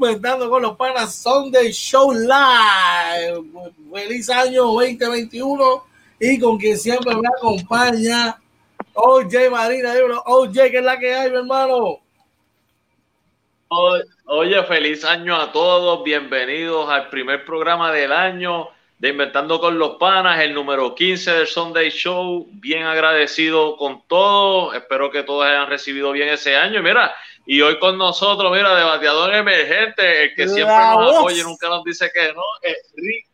Inventando con los Panas Sunday Show Live. Feliz año 2021 y con quien siempre me acompaña OJ Marina. OJ, ¿qué es la que hay, mi hermano? Oye, feliz año a todos. Bienvenidos al primer programa del año de Inventando con los Panas, el número 15 del Sunday Show. Bien agradecido con todos. Espero que todos hayan recibido bien ese año. Mira, y hoy con nosotros, mira, debateador emergente, el que siempre nos apoya y nunca nos dice que no,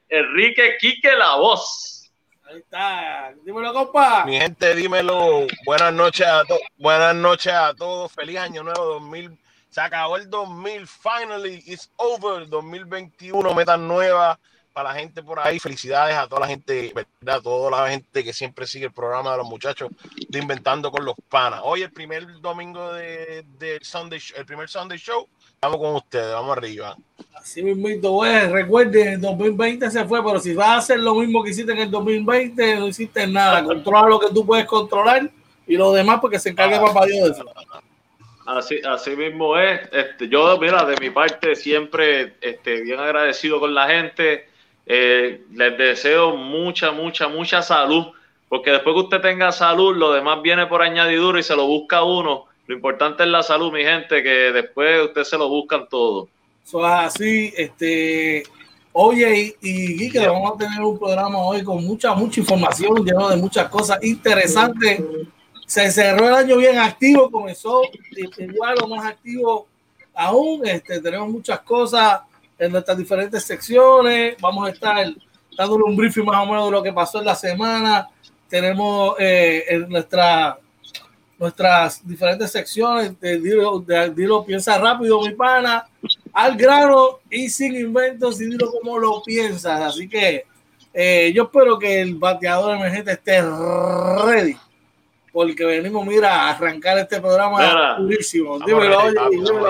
Enrique Quique La Voz. Ahí está. Dímelo, compa. Mi gente, dímelo. Buenas noches a todos. Buenas noches a todos. Feliz año nuevo 2000. Se acabó el 2000. Finally, it's over. 2021, metas nuevas para la gente por ahí, felicidades a toda la gente, ¿verdad? A toda la gente que siempre sigue el programa de los muchachos de Inventando con los Panas. Hoy el primer domingo de, Sunday, el primer Sunday Show, estamos con ustedes, vamos arriba. Así mismo, es, recuerde, el 2020 se fue, pero si vas a hacer lo mismo que hiciste en el 2020, no hiciste nada. Controla lo que tú puedes controlar y lo demás porque se encargue papá Dios de eso. Así, así mismo es. Este, yo, mira, de mi parte siempre este, bien agradecido con la gente eh, les deseo mucha, mucha, mucha salud, porque después que usted tenga salud, lo demás viene por añadidura y se lo busca uno. Lo importante es la salud, mi gente, que después usted se lo buscan todo. Eso es así, este, oye, y, y que vamos a tener un programa hoy con mucha, mucha información, lleno de muchas cosas interesantes. Se cerró el año bien activo, comenzó igual o más activo aún. Este, tenemos muchas cosas en nuestras diferentes secciones. Vamos a estar dándole un briefing más o menos de lo que pasó en la semana. Tenemos eh, en nuestra, nuestras diferentes secciones de Dilo, Piensa Rápido, mi pana, al grano y sin inventos y dilo como lo piensas. Así que eh, yo espero que el bateador emergente esté ready. Porque venimos, mira, a arrancar este programa durísimo. Dímelo, oye, dímelo.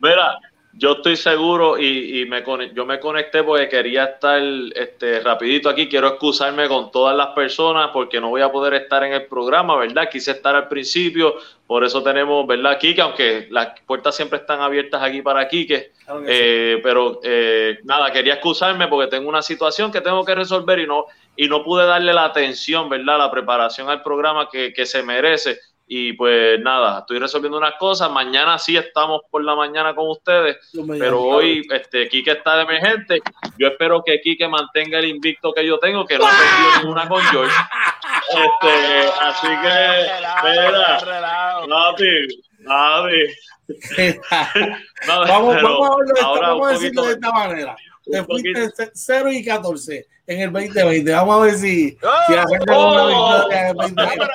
Mira, yo estoy seguro y, me yo me conecté porque quería estar este, rapidito aquí. Quiero excusarme con todas las personas porque no voy a poder estar en el programa, ¿verdad? Quise estar al principio, por eso tenemos, ¿verdad? Kike, aunque las puertas siempre están abiertas aquí para Kike. Eh, pero eh, nada, quería excusarme porque tengo una situación que tengo que resolver y no, y no pude darle la atención, ¿verdad? La preparación al programa que, que se merece. Y pues nada, estoy resolviendo unas cosas. Mañana sí estamos por la mañana con ustedes, pero hoy este Quique está de emergente. Yo espero que Quique mantenga el invicto que yo tengo, que no he perdido ninguna con George. Este, así que, espera, papi, papi. vamos, vamos, a ahora vamos a decirlo de esta manera. Te fuiste 0 y 14 en el 2020. Vamos a ver si, oh, si hacemos oh, una victoria en el 2020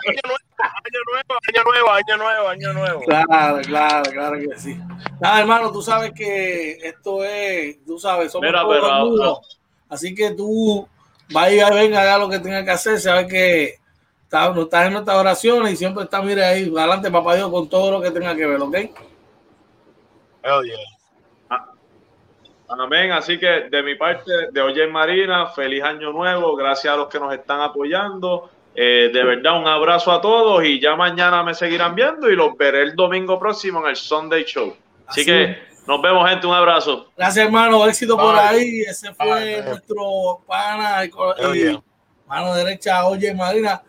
año nuevo, año nuevo, año nuevo, año nuevo. Claro, claro, claro que sí. Nada, hermano, tú sabes que esto es, tú sabes, somos Mira, pero, Así que tú vaya y venga, haga lo que tenga que hacer, sabes que estás, estás en nuestras oraciones y siempre está, mire ahí, adelante, papá Dios, con todo lo que tenga que ver, ¿ok? Hell yeah. Amén. Así que de mi parte, de Oye Marina, feliz año nuevo. Gracias a los que nos están apoyando. Eh, de verdad, un abrazo a todos y ya mañana me seguirán viendo y los veré el domingo próximo en el Sunday Show. Así, que nos vemos, gente. Un abrazo. Gracias, hermano. Éxito por ahí. Ese fue nuestro pana y, mano derecha, oye, Marina.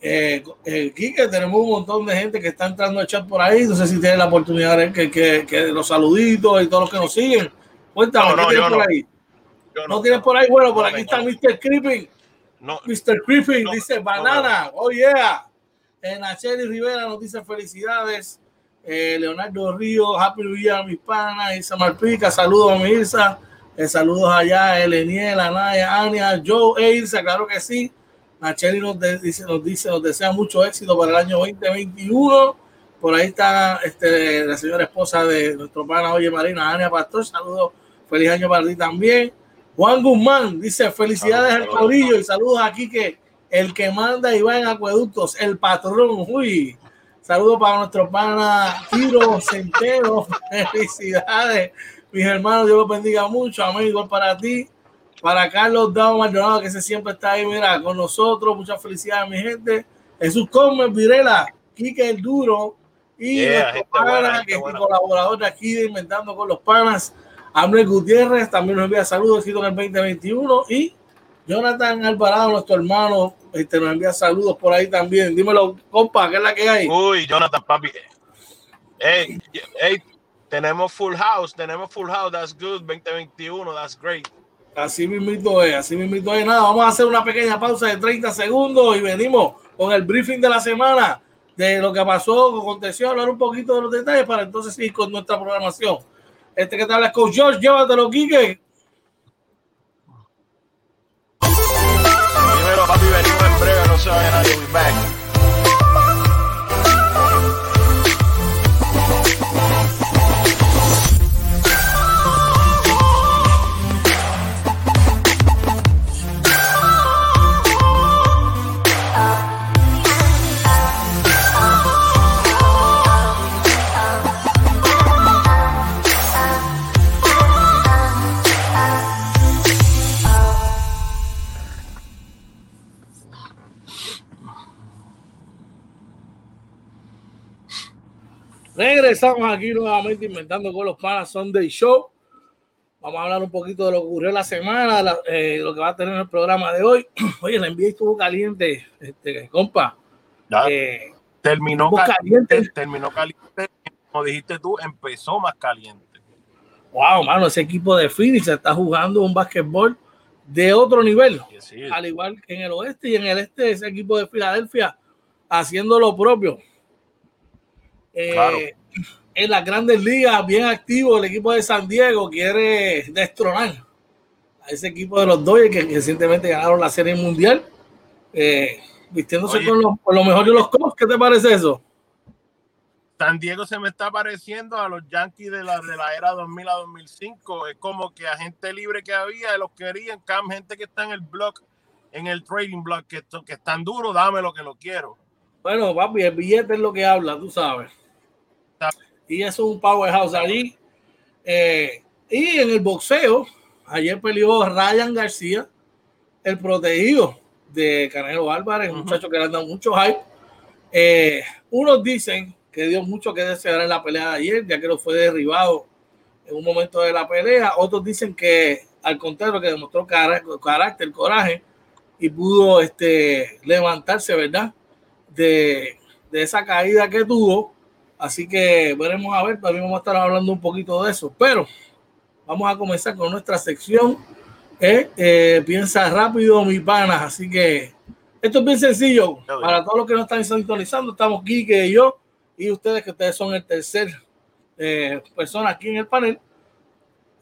Eh, eh, tenemos un montón de gente que está entrando al chat por ahí. No sé si tienen la oportunidad de que, que, que los saluditos y todos los que nos siguen. Cuéntame, no, ¿qué por ahí? No. tienes por ahí? Bueno, por aquí está Mr. Creeping. Mr. Griffin dice banana, oh yeah. En Nacheli Rivera nos dice felicidades. Eh, Leonardo Río, Happy New Year a mis panas, Isa Marpica, saludos a mi Isa, eh, saludos allá, Eleniel, Anaya, Ania, Joe e Ilsa, claro que sí. Nacheli nos, dice, nos dice, nos desea mucho éxito para el año 2021. Por ahí está este, la señora esposa de nuestro pana, oye Marina, Ania Pastor, saludos, feliz año para ti también. Juan Guzmán dice felicidades al corillo y saludos aquí que el que manda y va en acueductos, el patrón. Uy, saludos para nuestro pana Tiro Centeno. Felicidades, mis hermanos. Dios los bendiga mucho. Amén. Igual para ti. Para Carlos Dao Maldonado, que se siempre está ahí, mira, con nosotros. Muchas felicidades, mi gente. Jesús Gómez, Virela, Quique el Duro y Yeah, nuestro pana, que es colaborador de aquí de Inventando con los Panas, Amel Gutiérrez, también nos envía saludos, éxito en el 2021 y Jonathan Alvarado, nuestro hermano, este, nos envía saludos por ahí también. Dímelo, compa, ¿qué es la que hay? Uy, Jonathan, papi. Hey, hey, tenemos full house, tenemos full house, that's good, 2021, that's great. Así mismito es, así mismito es. Nada, vamos a hacer una pequeña pausa de 30 segundos y venimos con el briefing de la semana de lo que pasó, que aconteció, hablar un poquito de los detalles para entonces seguir con nuestra programación. Este que tal es Coach George, llévatelo, Quique. Primero, papi, venimos en breve, no se vayan a back. Regresamos aquí nuevamente inventando con los panas Sunday Show. Vamos a hablar un poquito de lo que ocurrió la semana, la- eh, lo que va a tener el programa de hoy. Oye, la NBA estuvo caliente, este, compa. Eh, terminó caliente, caliente. terminó caliente, como dijiste tú, empezó más caliente. Wow, mano, ese equipo de Phoenix está jugando un básquetbol de otro nivel, al igual que en el oeste y en el este, ese equipo de Filadelfia haciendo lo propio. Eh, Claro. En las grandes ligas, bien activo, el equipo de San Diego quiere destronar a ese equipo de los Dodgers que recientemente ganaron la Serie Mundial, eh, vistiéndose Oye. con lo, con lo mejor de los Cubs. ¿Qué te parece eso? San Diego se me está pareciendo a los Yankees de la, de la era 2000 a 2005. Es como que a gente libre que había, los querían, cam, gente que está en el block, en el trading block, que, que están duros, dame lo que lo quiero. Bueno, papi, el billete es lo que habla, tú sabes. Y eso es un powerhouse allí. Eh, y en el boxeo, ayer peleó Ryan García, el protegido de Canelo Álvarez, un muchacho que le han dado mucho hype. Eh, unos dicen que dio mucho que desear en la pelea de ayer, ya que lo fue derribado en un momento de la pelea. Otros dicen que, al contrario, que demostró cara- carácter, coraje y pudo este, levantarse, ¿verdad? De, de esa caída que tuvo. Así que veremos a ver, también vamos a estar hablando un poquito de eso. Pero vamos a comenzar con nuestra sección. eh, eh, piensa rápido, mi panas. Así que esto es bien sencillo. Para todos los que no están sintonizando, estamos Quique y yo, y ustedes que ustedes son el tercer eh, persona aquí en el panel.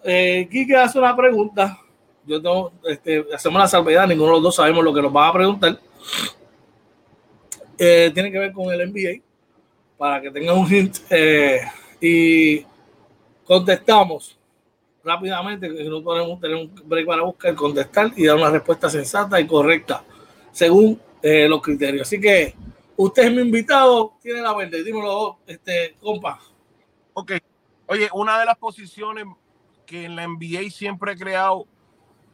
Eh, Quique hace una pregunta. Yo tengo, este, hacemos la salvedad, ninguno de los dos sabemos lo que nos va a preguntar. Eh, tiene que ver con el NBA, para que tengan un hint. eh, y contestamos rápidamente, que no podemos tener un break para buscar, contestar y dar una respuesta sensata y correcta, según eh, los criterios. Así que usted es mi invitado, tiene la verde, dímelo, este, compa. Ok. Oye, una de las posiciones que en la NBA siempre ha creado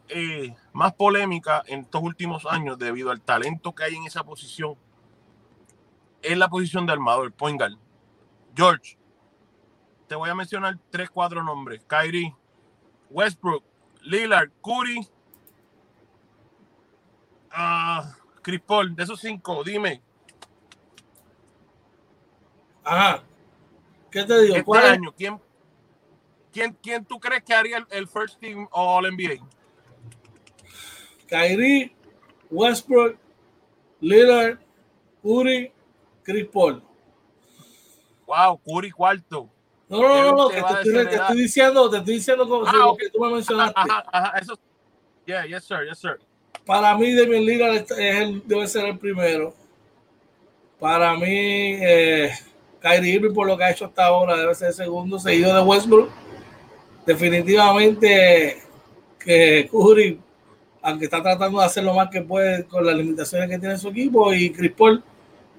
eh, más polémica en estos últimos años debido al talento que hay en esa posición es la posición de armador, point guard. George, te voy a mencionar tres, cuatro nombres. Kyrie, Westbrook, Lillard, Curry, ah, Chris Paul. De esos cinco, dime, Ajá. ¿Qué te digo? este ¿Cuál es? año, ¿quién, quién, quién tú crees que haría el, el First Team All NBA? Kyrie, Westbrook, Lillard, Curry, Chris Paul. Wow, Curry cuarto. No, no, no, no, Te estoy, te estoy diciendo, te estoy diciendo como Ah, lo ok. que tú me mencionaste. Ajá, ajá, eso. Yeah, yes, sir, yes, sir. Para mí, Damian Lillard es el- debe ser el primero. Para mí, eh, Kyrie Irving, por lo que ha hecho hasta ahora, debe ser el segundo, seguido de Westbrook. Definitivamente que Curry, aunque está tratando de hacer lo más que puede con las limitaciones que tiene su equipo, y Chris Paul,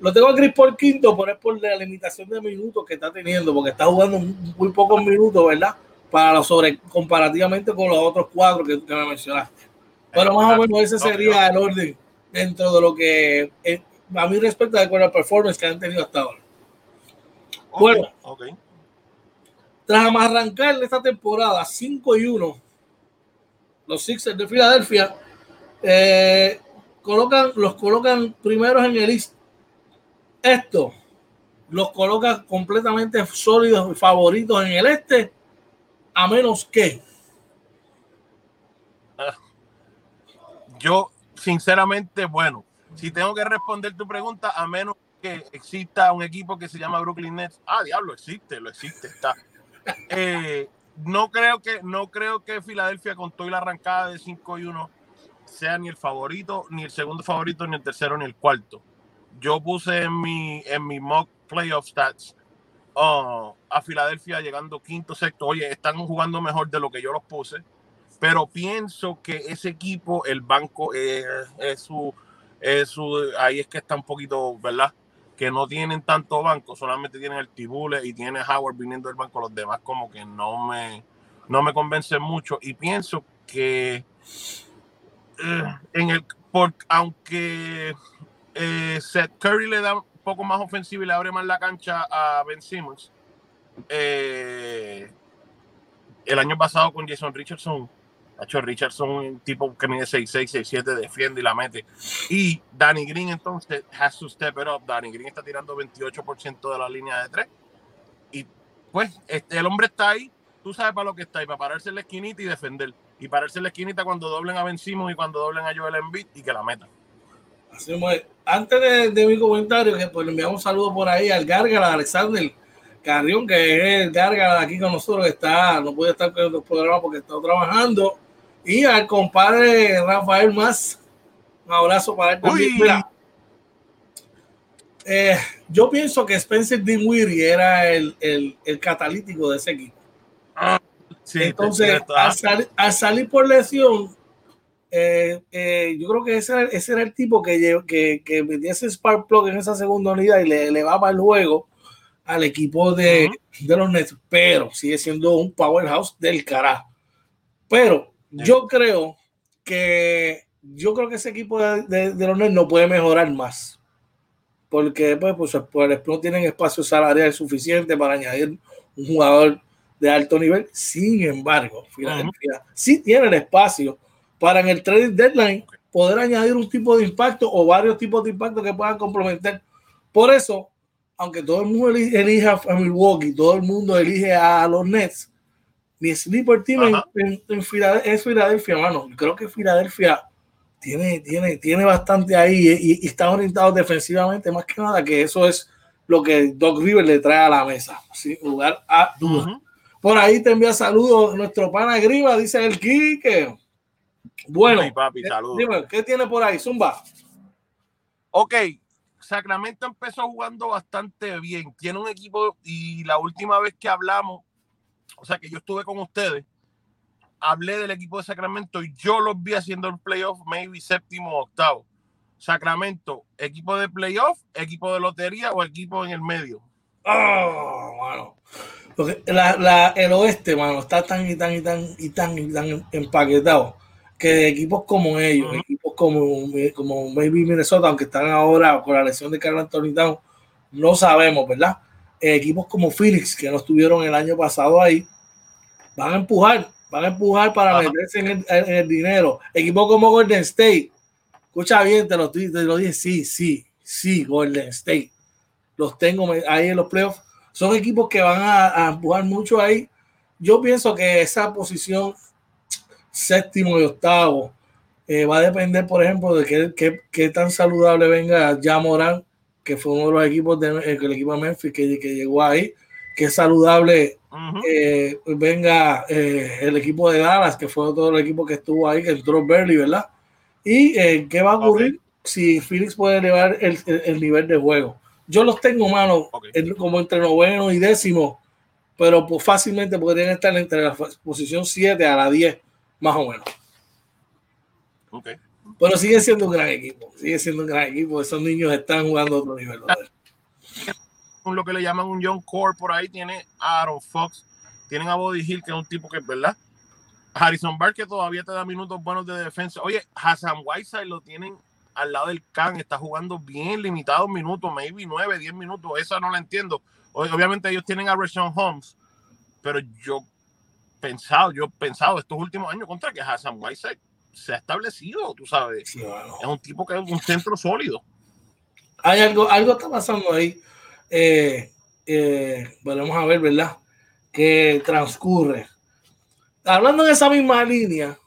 lo tengo a Chris Paul quinto, pero es por la limitación de minutos que está teniendo, porque está jugando muy pocos minutos, ¿verdad? Para lo sobre comparativamente con los otros cuatro que, que me mencionaste. Pero más o menos ese sería el orden dentro de lo que eh, a mí respecta de al performance que han tenido hasta ahora. Bueno, tras arrancar esta temporada 5 y 1, los Sixers de Filadelfia eh, colocan, los colocan primeros en el East. Esto los coloca completamente sólidos y favoritos en el este, a menos que. Yo, sinceramente, bueno, si tengo que responder tu pregunta, a menos que exista un equipo que se llama Brooklyn Nets. Ah, diablo, existe, lo existe, está. Eh, no creo que no creo que Filadelfia con toda la arrancada de 5 y 1 sea ni el favorito, ni el segundo favorito, ni el tercero, ni el cuarto. Yo puse en mi en mi mock playoff stats uh, a Filadelfia llegando quinto, sexto. Oye, están jugando mejor de lo que yo los puse, pero pienso que ese equipo, el banco es, su, es su, ahí es que está un poquito, ¿verdad? Que no tienen tanto banco, solamente tienen el Tibule y tiene Howard viniendo del banco. Los demás como que no me, no me convencen mucho y pienso que eh, en el, por, aunque eh, Seth Curry le da poco más ofensivo y le abre más la cancha a Ben Simmons. Eh, el año pasado con Jason Richardson, hecho Richardson, un tipo que mide 6'6, 6'7, defiende y la mete. Y Danny Green entonces has to step it up. Danny Green está tirando 28% de la línea de 3. Y pues este, el hombre está ahí, tú sabes para lo que está ahí, para pararse en la esquinita y defender. Y pararse en la esquinita cuando doblen a Ben Simmons y cuando doblen a Joel Embiid y que la metan. Antes de, mi comentario, que pues le enviamos un saludo por ahí al Gárgara, Alexander Carrión, que es el Gárgara aquí con nosotros, que está, no puede estar con el programa porque está trabajando. Y al compadre Rafael Más, un abrazo para él también. Eh, yo pienso que Spencer Dinwiddie era el, el, el, catalítico de ese equipo. Ah, Entonces, al salir por lesión, eh, eh, yo creo que ese, ese, era el tipo que, que, que metía ese spark plug en esa segunda unidad y le elevaba el juego al equipo de, de, los Nets, pero sigue siendo un powerhouse del carajo. Pero yo creo que yo creo que ese equipo de, de, los Nets no puede mejorar más. Porque pues, pues, pues, no tienen espacio salarial suficiente para añadir un jugador de alto nivel. Sin embargo, Filadelfia sí tiene el espacio para en el trading deadline poder añadir un tipo de impacto o varios tipos de impacto que puedan complementar. Por eso, aunque todo el mundo elige, a Milwaukee, todo el mundo elige a los Nets, mi sleeper team en, es Filadelfia, mano. creo que Filadelfia tiene, tiene, tiene bastante ahí y, está orientado defensivamente, más que nada, que eso es lo que Doc River le trae a la mesa, sin lugar a duda. Por ahí te envía saludos nuestro pana Griba, dice el Quique. Bueno, papi, dime, ¿qué tiene por ahí? Zumba. Ok, Sacramento empezó jugando bastante bien. Tiene un equipo y la última vez que hablamos, o sea que yo estuve con ustedes, hablé del equipo de Sacramento y yo los vi haciendo el playoff, maybe séptimo o octavo. Sacramento, equipo de playoff, equipo de lotería o equipo en el medio. Oh, la, la, el oeste, mano, está tan y tan y tan y tan y tan empaquetado que equipos como ellos, equipos como, como maybe Minnesota, aunque están ahora con la lesión de Carl Anthony Town, no sabemos, ¿verdad? equipos como Phoenix, que no estuvieron el año pasado ahí, van a empujar, van a empujar para meterse en el, dinero. Equipos como Golden State, escucha bien, te lo, te lo dije, sí, sí, sí, Golden State. Los tengo ahí en los playoffs. Son equipos que van a, a empujar mucho ahí. Yo pienso que esa posición séptimo y octavo. Eh, va a depender, por ejemplo, de qué, qué, qué, tan saludable venga ya Morán, que fue uno de los equipos del de, el equipo de Memphis que, que llegó ahí, qué saludable eh, venga eh, el equipo de Dallas, que fue todo el equipo que estuvo ahí, que entró Berly, ¿verdad? Y qué va a ocurrir si Phoenix puede elevar el, el, nivel de juego. Yo los tengo, mano, como entre noveno y décimo, pero pues, fácilmente podrían estar entre la posición 7 a la 10 más o menos. Okay. Pero sigue siendo un gran equipo, sigue siendo un gran equipo. Esos niños están jugando a otro nivel. Con lo que le llaman un young core por ahí, tiene a Aaron Fox, tienen a Body Hill, que es un tipo que es verdad. Harrison que todavía te da minutos buenos de defensa. Oye, Hassan Whiteside lo tienen al lado del can, está jugando bien limitados minutos, maybe 9, 10 minutos, esa no la entiendo. Obviamente ellos tienen a Rashawn Holmes, pero yo pensado, yo he pensado estos últimos años contra que Hassan Whiteside se ha establecido, tú sabes. Es un tipo que es un centro sólido. Hay algo, algo está pasando ahí. Eh, eh, vamos a ver, ¿verdad? Que transcurre. Hablando de esa misma línea,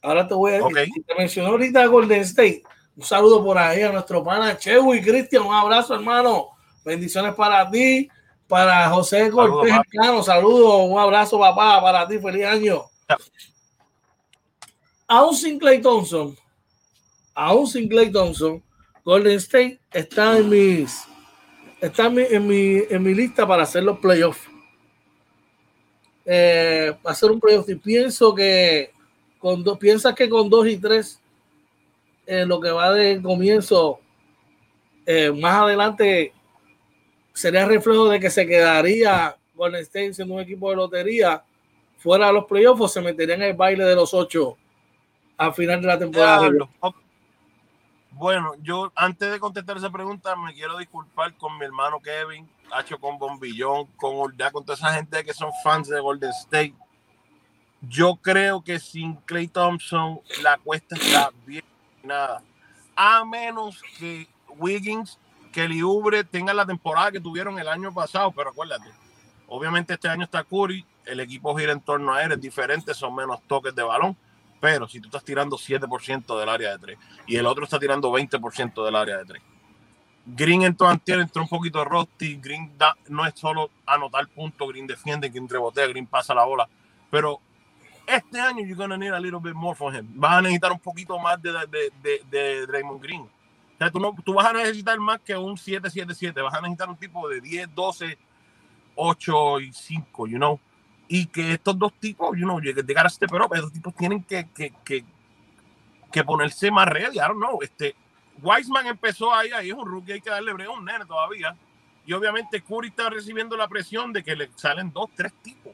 ahora te voy a decir, te mencionó ahorita Golden State. Un saludo por ahí a nuestro pana Chewy Cristian, un abrazo, hermano. Bendiciones para ti, para José Cortés Saludos, saludos, un abrazo, papá, para ti, feliz año. Aún sin Clay Thompson, aún sin Clay Thompson, Golden State está en mis está en mi, en mi, lista para hacer los playoffs. Eh, para hacer un playoff y pienso que con dos, piensas que con dos y tres eh, lo que va de comienzo eh, más adelante sería reflejo de que se quedaría Golden State siendo un equipo de lotería fuera de los playoffs se metería en el baile de los ocho al final de la temporada. Bueno, yo antes de contestar esa pregunta me quiero disculpar con mi hermano Kevin, Hacho con Bombillón, con ya con toda esa gente que son fans de Golden State. Yo creo que sin Clay Thompson la cuesta está bien nada. A menos que Wiggins, que Liubre tenga la temporada que tuvieron el año pasado, pero acuérdate, obviamente este año está Curry, el equipo gira en torno a él, es diferente, son menos toques de balón pero si tú estás tirando 7% del área de 3 y el otro está tirando 20% del área de 3. Green entonces entró un poquito rusty. Green no es solo anotar puntos. Green defiende, Green rebotea, Green pasa la bola. Pero este año you're gonna need a little bit more from him. Vas a necesitar un poquito más de, de, de, de Draymond Green. O sea, tú, no, tú vas a necesitar más que un 7-7-7. Vas a necesitar un tipo de 10, 12, 8 y 5, you know y que estos dos tipos, you know, llegar a este pero estos tipos tienen que, que, que, que, ponerse más ready. I don't know. Este, Wiseman empezó ahí, ahí es un rookie, hay que darle breve un nene todavía. Y obviamente Curry está recibiendo la presión de que le salen dos, tres tipos.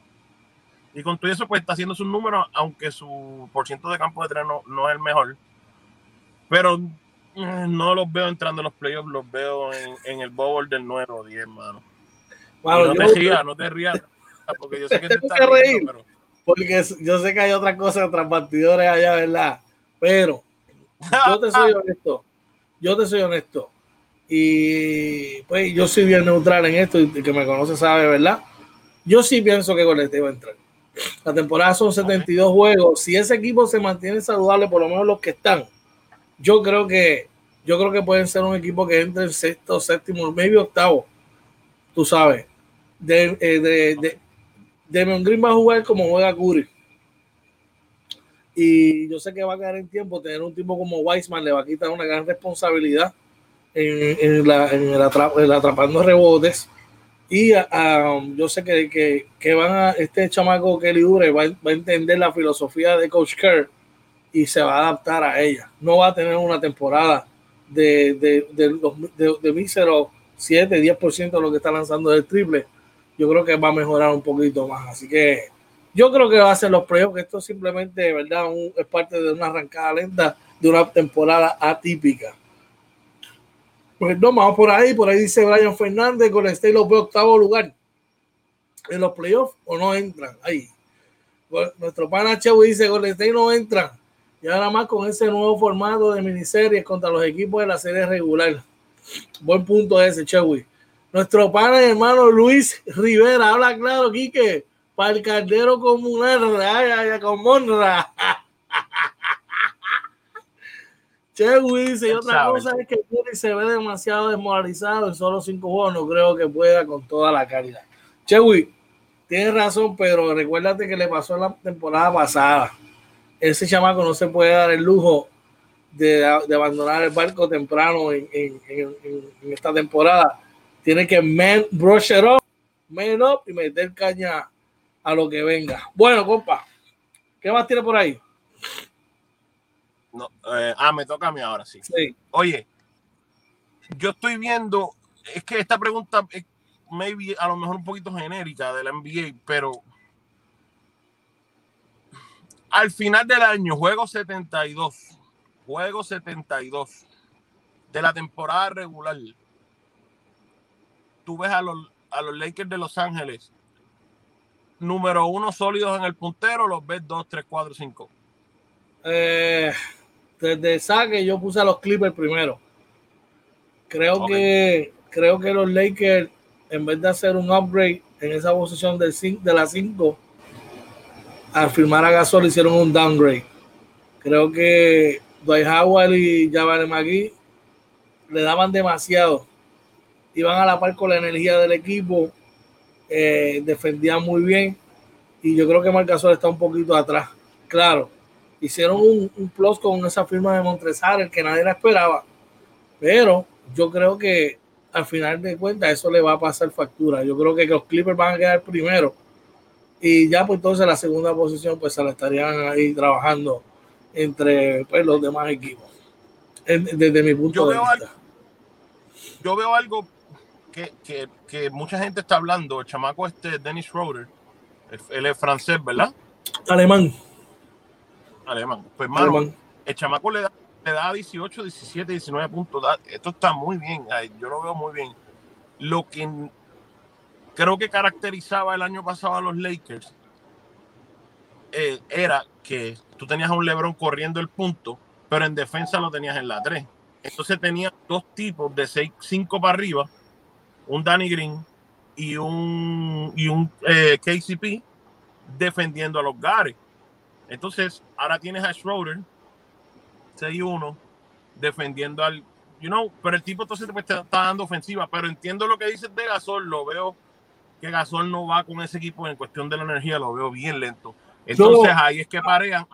Y con todo eso, pues está haciendo sus números, aunque su porciento de campo de tres no, no es el mejor. Pero no los veo entrando en los playoffs, los veo en, en el bowl del 9 o 10, mano. no, te rías, no te rías, porque yo sé que te está reír, Porque yo sé que hay otras cosas tras partidores allá, ¿verdad? Pero yo te soy honesto. Yo te soy honesto. Y pues yo soy bien neutral en esto y que me conoce sabe, ¿verdad? Yo sí pienso que Golete va a entrar. La temporada son 72 juegos. Si ese equipo se mantiene saludable, por lo menos los que están, yo creo que yo creo que pueden ser un equipo que entre en sexto, séptimo, medio octavo. Tú sabes. De, eh, de, de, Demian Green va a jugar como juega Curry. Y yo sé que va a caer en tiempo. Tener un tipo como Weisman le va a quitar una gran responsabilidad en, la, en el, atrapando rebotes. Y yo sé que, que, van a, este chamaco Kelly Dure va, va, a entender la filosofía de Coach Kerr y se va a adaptar a ella. No va a tener una temporada de, de, de, de, de mísero 7, 10% de lo que está lanzando del triple yo creo que va a mejorar un poquito más. Así que yo creo que va a ser los playoffs, esto simplemente, ¿verdad? es parte de una arrancada lenta de una temporada atípica. Pues no, vamos por ahí, por ahí dice Brian Fernández, con este los veo octavo lugar en los playoffs o no entran. Ahí. Nuestro pana Chewy dice, Golden State no entran. Y ahora más con ese nuevo formato de miniseries contra los equipos de la serie regular. Buen punto ese, Chewy. Nuestro pana hermano Luis Rivera, habla claro, Quique, para el caldero comunal, ay, ay, con Monra. Che dice, y otra cosa es que Curry se ve demasiado desmoralizado en solo cinco juegos, no creo que pueda con toda la calidad. Chewy, tienes razón, pero recuérdate que le pasó la temporada pasada. Ese chamaco no se puede dar el lujo de, abandonar el barco temprano en esta temporada tiene que man, brush it up, man up y meter caña a lo que venga. Bueno, compa, ¿qué más tiene por ahí? No, eh, ah, me toca a mí ahora sí. sí. Oye, yo estoy viendo, es que esta pregunta es maybe a lo mejor un poquito genérica de la NBA, pero al final del año, juego 72, juego 72 de la temporada regular, tú ves a los, a los Lakers de Los Ángeles, número uno sólidos en el puntero, los ves 2, 3, 4, 5. desde saque yo puse a los Clippers primero. Creo que creo que los Lakers, en vez de hacer un upgrade en esa posición del de la 5, al firmar a Gasol hicieron un downgrade. Creo que Dwight Howard y Javale McGee le daban demasiado. Iban a la par con la energía del equipo, eh, defendían muy bien. Y yo creo que Marcasol está un poquito atrás. Claro, hicieron un, un plus con esa firma de Montresar, el que nadie la esperaba. Pero yo creo que al final de cuentas eso le va a pasar factura. Yo creo que los Clippers van a quedar primero y ya pues entonces la segunda posición pues se la estarían ahí trabajando entre pues, los demás equipos. Desde mi punto de vista. yo veo algo que, que, que, mucha gente está hablando, el chamaco este Dennis Schroeder, él es francés, ¿verdad? Alemán. Alemán. Pues mano, el chamaco le da, le da 18, 17, 19 puntos. esto está muy bien, yo lo veo muy bien. Lo que creo que caracterizaba el año pasado a los Lakers eh, era que tú tenías a un LeBron corriendo el punto, pero en defensa lo tenías en la 3. Entonces tenía dos tipos de 6, 5 para arriba, un Danny Green y un, y un eh, KCP defendiendo a los Gary. Entonces, ahora tienes a Schroeder, 6-1, defendiendo al, you know, pero el tipo entonces te está, dando ofensiva, pero entiendo lo que dices de Gasol, lo veo que Gasol no va con ese equipo en cuestión de la energía, lo veo bien lento. Entonces ahí es que parean,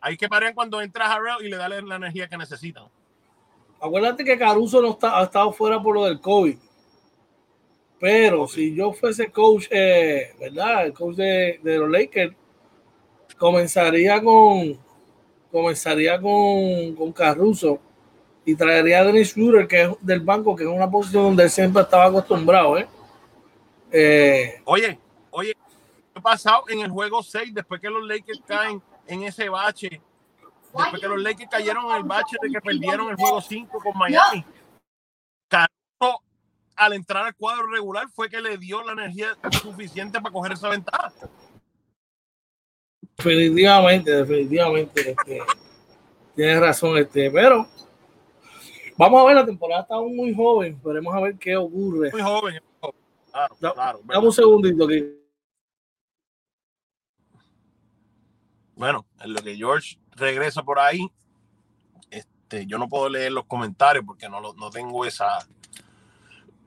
ahí que parean cuando entra Harrell y le da la energía que necesitan. Acuérdate que Caruso no está, ha estado fuera por lo del COVID. Pero si yo fuese coach, eh, ¿verdad? El coach de, de, los Lakers, comenzaría con comenzaría con, con Caruso y traería a Dennis Schroeder, que es del banco, que es una posición donde él siempre estaba acostumbrado, ¿eh? Eh, oye, oye, ¿qué ha pasado en el juego 6 después que los Lakers caen en ese bache? Después que los Lakers cayeron en el bache de que perdieron el juego 5 con Miami. Caruso, al entrar al cuadro regular, fue que le dio la energía suficiente para coger esa ventaja. Definitivamente, definitivamente. Este, tienes razón, este, pero vamos a ver, la temporada está aún muy joven. Veremos a ver qué ocurre. Muy joven, claro, Dame un segundito aquí. Bueno, en lo que George regresa por ahí, este, yo no puedo leer los comentarios porque no, no tengo esa,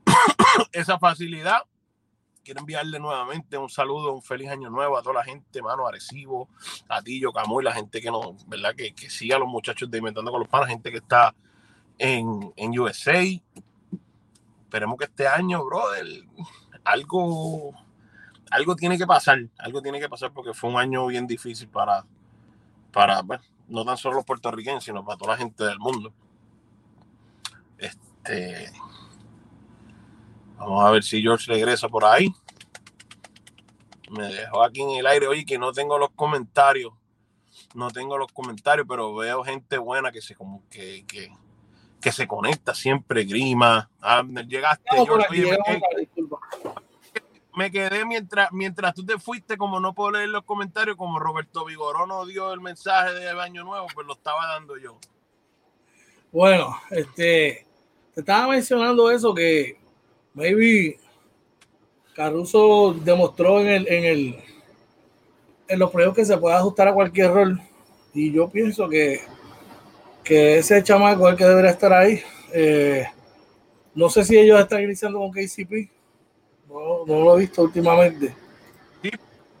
esa facilidad. Quiero enviarle nuevamente un saludo, un feliz año nuevo a toda la gente, mano, Arecibo, a ti, y la gente que no, ¿verdad? Que, que siga a los muchachos de Inventando con los Panas, gente que está en, en USA, esperemos que este año, brother, algo, algo tiene que pasar, algo tiene que pasar porque fue un año bien difícil para, para no tan solo los puertorriqueños, sino para toda la gente del mundo. Este, vamos a ver si George regresa por ahí. Me dejó aquí en el aire, oye, que no tengo los comentarios. No tengo los comentarios, pero veo gente buena que se como que, que que se conecta siempre, Grima. Ah, llegaste. Me, quedé, mientras, mientras tú te fuiste, como no puedo leer los comentarios, como Roberto Vigoró no dio el mensaje de Año Nuevo, pues lo estaba dando yo. Bueno, este, te estaba mencionando eso que maybe Caruso demostró en el, en el en los proyectos que se puede ajustar a cualquier rol. Y yo pienso que que ese chamaco es el que debería estar ahí. Eh, no sé si ellos están iniciando con KCP. No, no lo he visto últimamente. Sí,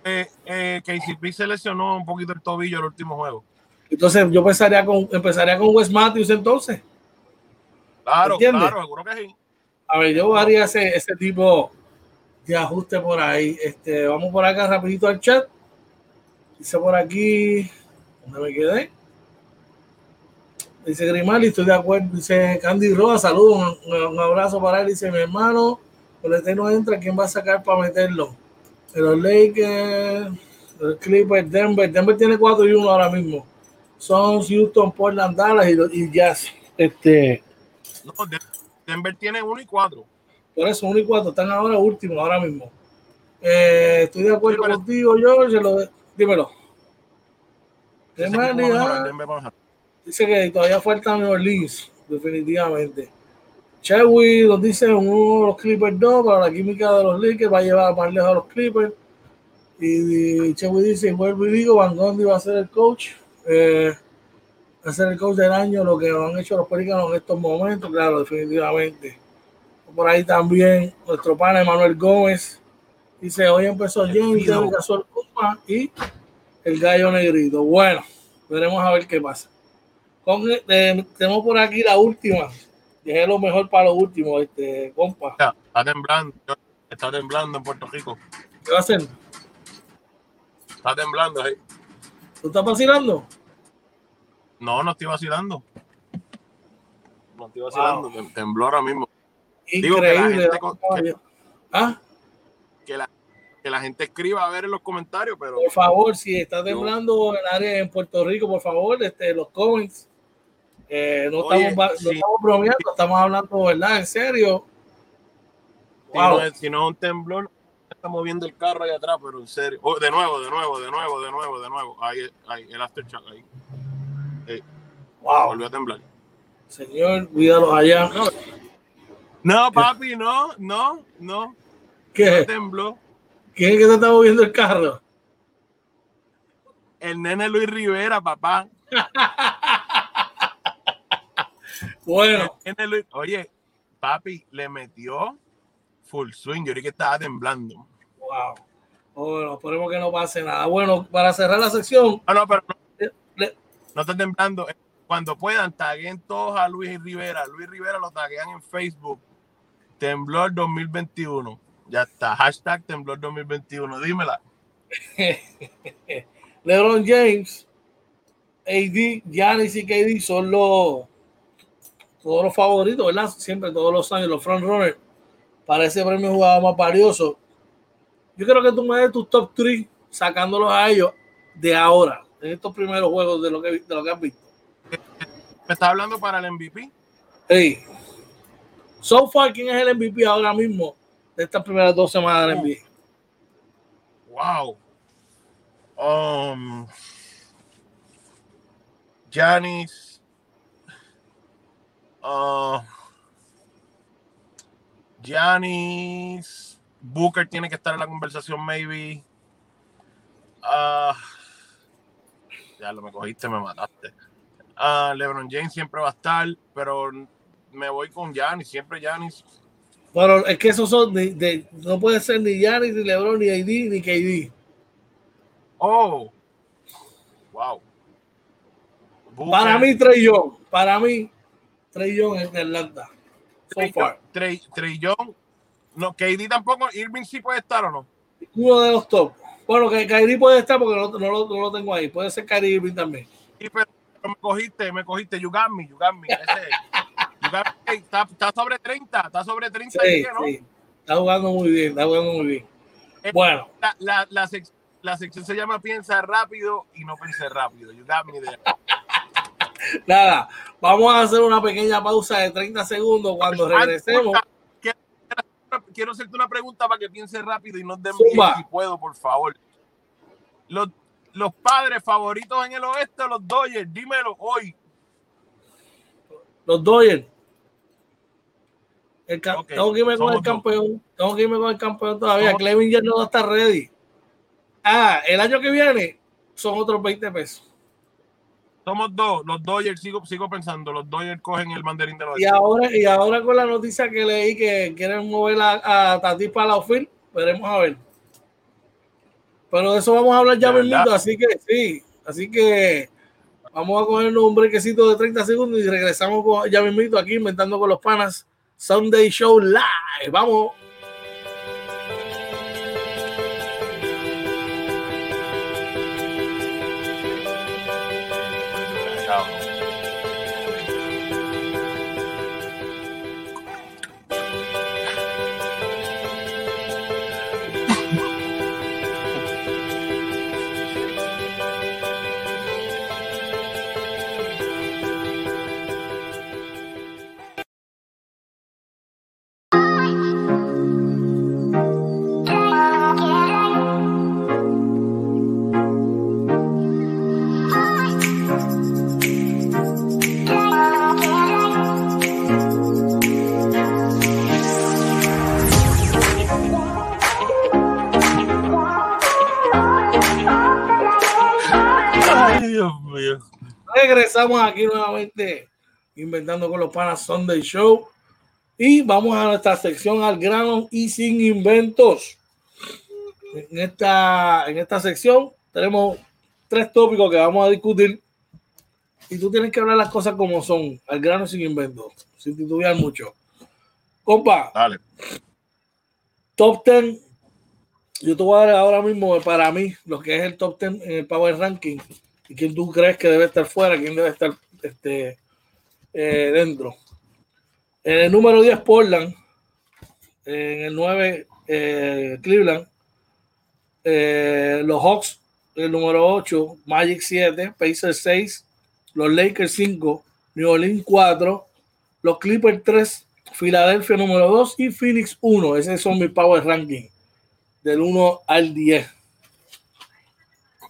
eh, eh, KCP se lesionó un poquito el tobillo el último juego. Entonces yo pensaría con, empezaría con Wes Matthews entonces. Claro, claro, seguro que sí. A ver, yo haría ese, ese tipo de ajuste por ahí. Este, vamos por acá rapidito al chat. Dice por aquí, ¿dónde me quedé? Dice Grimaldi, estoy de acuerdo. Dice Candy Roa, saludos, un, abrazo para él. Dice mi hermano, el no entra, ¿quién va a sacar para meterlo? Pero Lakers, Clippers, Denver. Denver tiene 4 y 1 ahora mismo. Son Houston, Portland, Dallas y, y Jazz. Este. No, Denver tiene 1 y 4. Por eso, 1 y 4. Están ahora últimos, ahora mismo. Eh, estoy de acuerdo sí, contigo, George. Lo, dímelo. Dice que todavía falta New Orleans, definitivamente. Chewy nos dice uno de los Clippers no, para la química de los Lakers va a llevar más lejos a los Clippers. Y, Chewy dice, vuelvo y digo, Van Gondi va a ser el coach. Eh, va a ser el coach del año, lo que han hecho los Pelícanos en estos momentos, claro, definitivamente. Por ahí también nuestro pana Manuel Gómez dice, hoy empezó James, y el gallo negrito. Bueno, veremos a ver qué pasa. Con, eh, tenemos por aquí la última. Dejé lo mejor para lo último, este, compa. Está temblando, está temblando en Puerto Rico. ¿Qué va a hacer? Está temblando ahí. ¿Tú estás vacilando? No, no estoy vacilando. No estoy vacilando, wow. tembló ahora mismo. Increíble. Digo que, la gente, que, ¿Ah? que la que la gente escriba a ver en los comentarios, pero... Por favor, si está temblando en área en Puerto Rico, por favor, este, los comments. Eh, no, Oye, estamos, sí. no, estamos, bromeando, estamos hablando, ¿verdad? En serio. Si, wow. no, es, si no es un temblor, está moviendo el carro ahí atrás, pero en serio. Oh, de nuevo, de nuevo, de nuevo, de nuevo, de nuevo. Ahí, ahí el aftershock ahí. ahí. Wow. Volvió a temblar. Señor, cuídalos allá. No, no papi, no, no, no. ¿Qué? No tembló. ¿Quién es que te está moviendo el carro? El nene Luis Rivera, papá. bueno. Oye, papi, le metió full swing. Yo creí que estaba temblando. Wow. Bueno, esperemos que no pase nada. Bueno, para cerrar la sección. No, no, pero no, le, no está temblando. Cuando puedan, taguen todos a Luis Rivera. Luis Rivera lo taguean en Facebook. Temblor 2021. Ya está. Hashtag temblor 2021. Dímela. LeBron James, AD, Giannis y KD son los todos los favoritos, ¿verdad? Siempre, todos los años, los frontrunners para ese premio jugador más valioso. Yo creo que tú me des tus top 3 sacándolos a ellos de ahora, en estos primeros juegos de lo que, de lo que has visto. ¿Me estás hablando para el MVP? Sí. So far, ¿quién es el MVP ahora mismo de estas primeras dos semanas del NBA? Wow. Um, Giannis. Uh, Giannis. Booker tiene que estar en la conversación, maybe. Uh, ya lo me cogiste, me mataste. Uh, LeBron James siempre va a estar, pero me voy con Giannis, siempre Giannis. Bueno, es que esos son de, de, no puede ser ni Giannis, ni LeBron, ni AD, ni KD. Oh, wow. Booker. Para mí, Trey Young. Para mí, Trey Young en Atlanta. So far. Trey, Trey Young. No, KD tampoco. Irving sí puede estar o no. Uno de los top. Bueno, que Kyrie puede estar porque no, no, lo, no lo tengo ahí. Puede ser Kyrie Irving también. Sí, pero me cogiste, me cogiste. You got me, you got me. Ese, you got me. Está, está, sobre 30, está sobre 30. Sí, ¿no? sí. Está jugando muy bien, está jugando muy bien. Eh, bueno. La, la, la, sec, la, sección se llama Piensa rápido y no pensé rápido. You got me there. Nada, vamos a hacer una pequeña pausa de 30 segundos cuando regresemos. Quiero, hacerte una pregunta para que pienses rápido y no envíes si puedo, por favor. Los, los padres favoritos en el oeste, los Dodgers, dímelo hoy. Los Dodgers. El okay, tengo que irme con el campeón. Dos. Tengo que irme con el campeón todavía. Clevinger no está ready. Ah, el año que viene son otros 20 pesos. Somos dos, los Dodgers, sigo, sigo pensando, los Dodgers cogen el banderín de los y ahora Y ahora con la noticia que leí que quieren mover a, a Tatis para la outfield, veremos a ver. Pero de eso vamos a hablar ya mismo, así que sí, así que vamos a cogernos un brequecito de 30 segundos y regresamos con, ya mismo aquí inventando con los panas Sunday Show Live. Vamos. Regresamos aquí nuevamente inventando con los panas Sunday Show y vamos a nuestra sección al grano y sin inventos. En esta, en esta sección tenemos tres tópicos que vamos a discutir y tú tienes que hablar las cosas como son, al grano sin inventos, sin titubear mucho. Compa, Dale. top 10. Yo te voy a dar ahora mismo para mí lo que es el top 10 en el Power Ranking quién tú crees que debe estar fuera, quién debe estar este, eh, dentro. En el número 10, Portland. En el 9, eh, Cleveland. Eh, los Hawks, el número 8, Magic 7, Pacers 6, los Lakers 5, New Orleans 4, los Clippers 3, Filadelfia número 2 y Phoenix 1. Esos son mis Power Ranking. Del 1 al 10.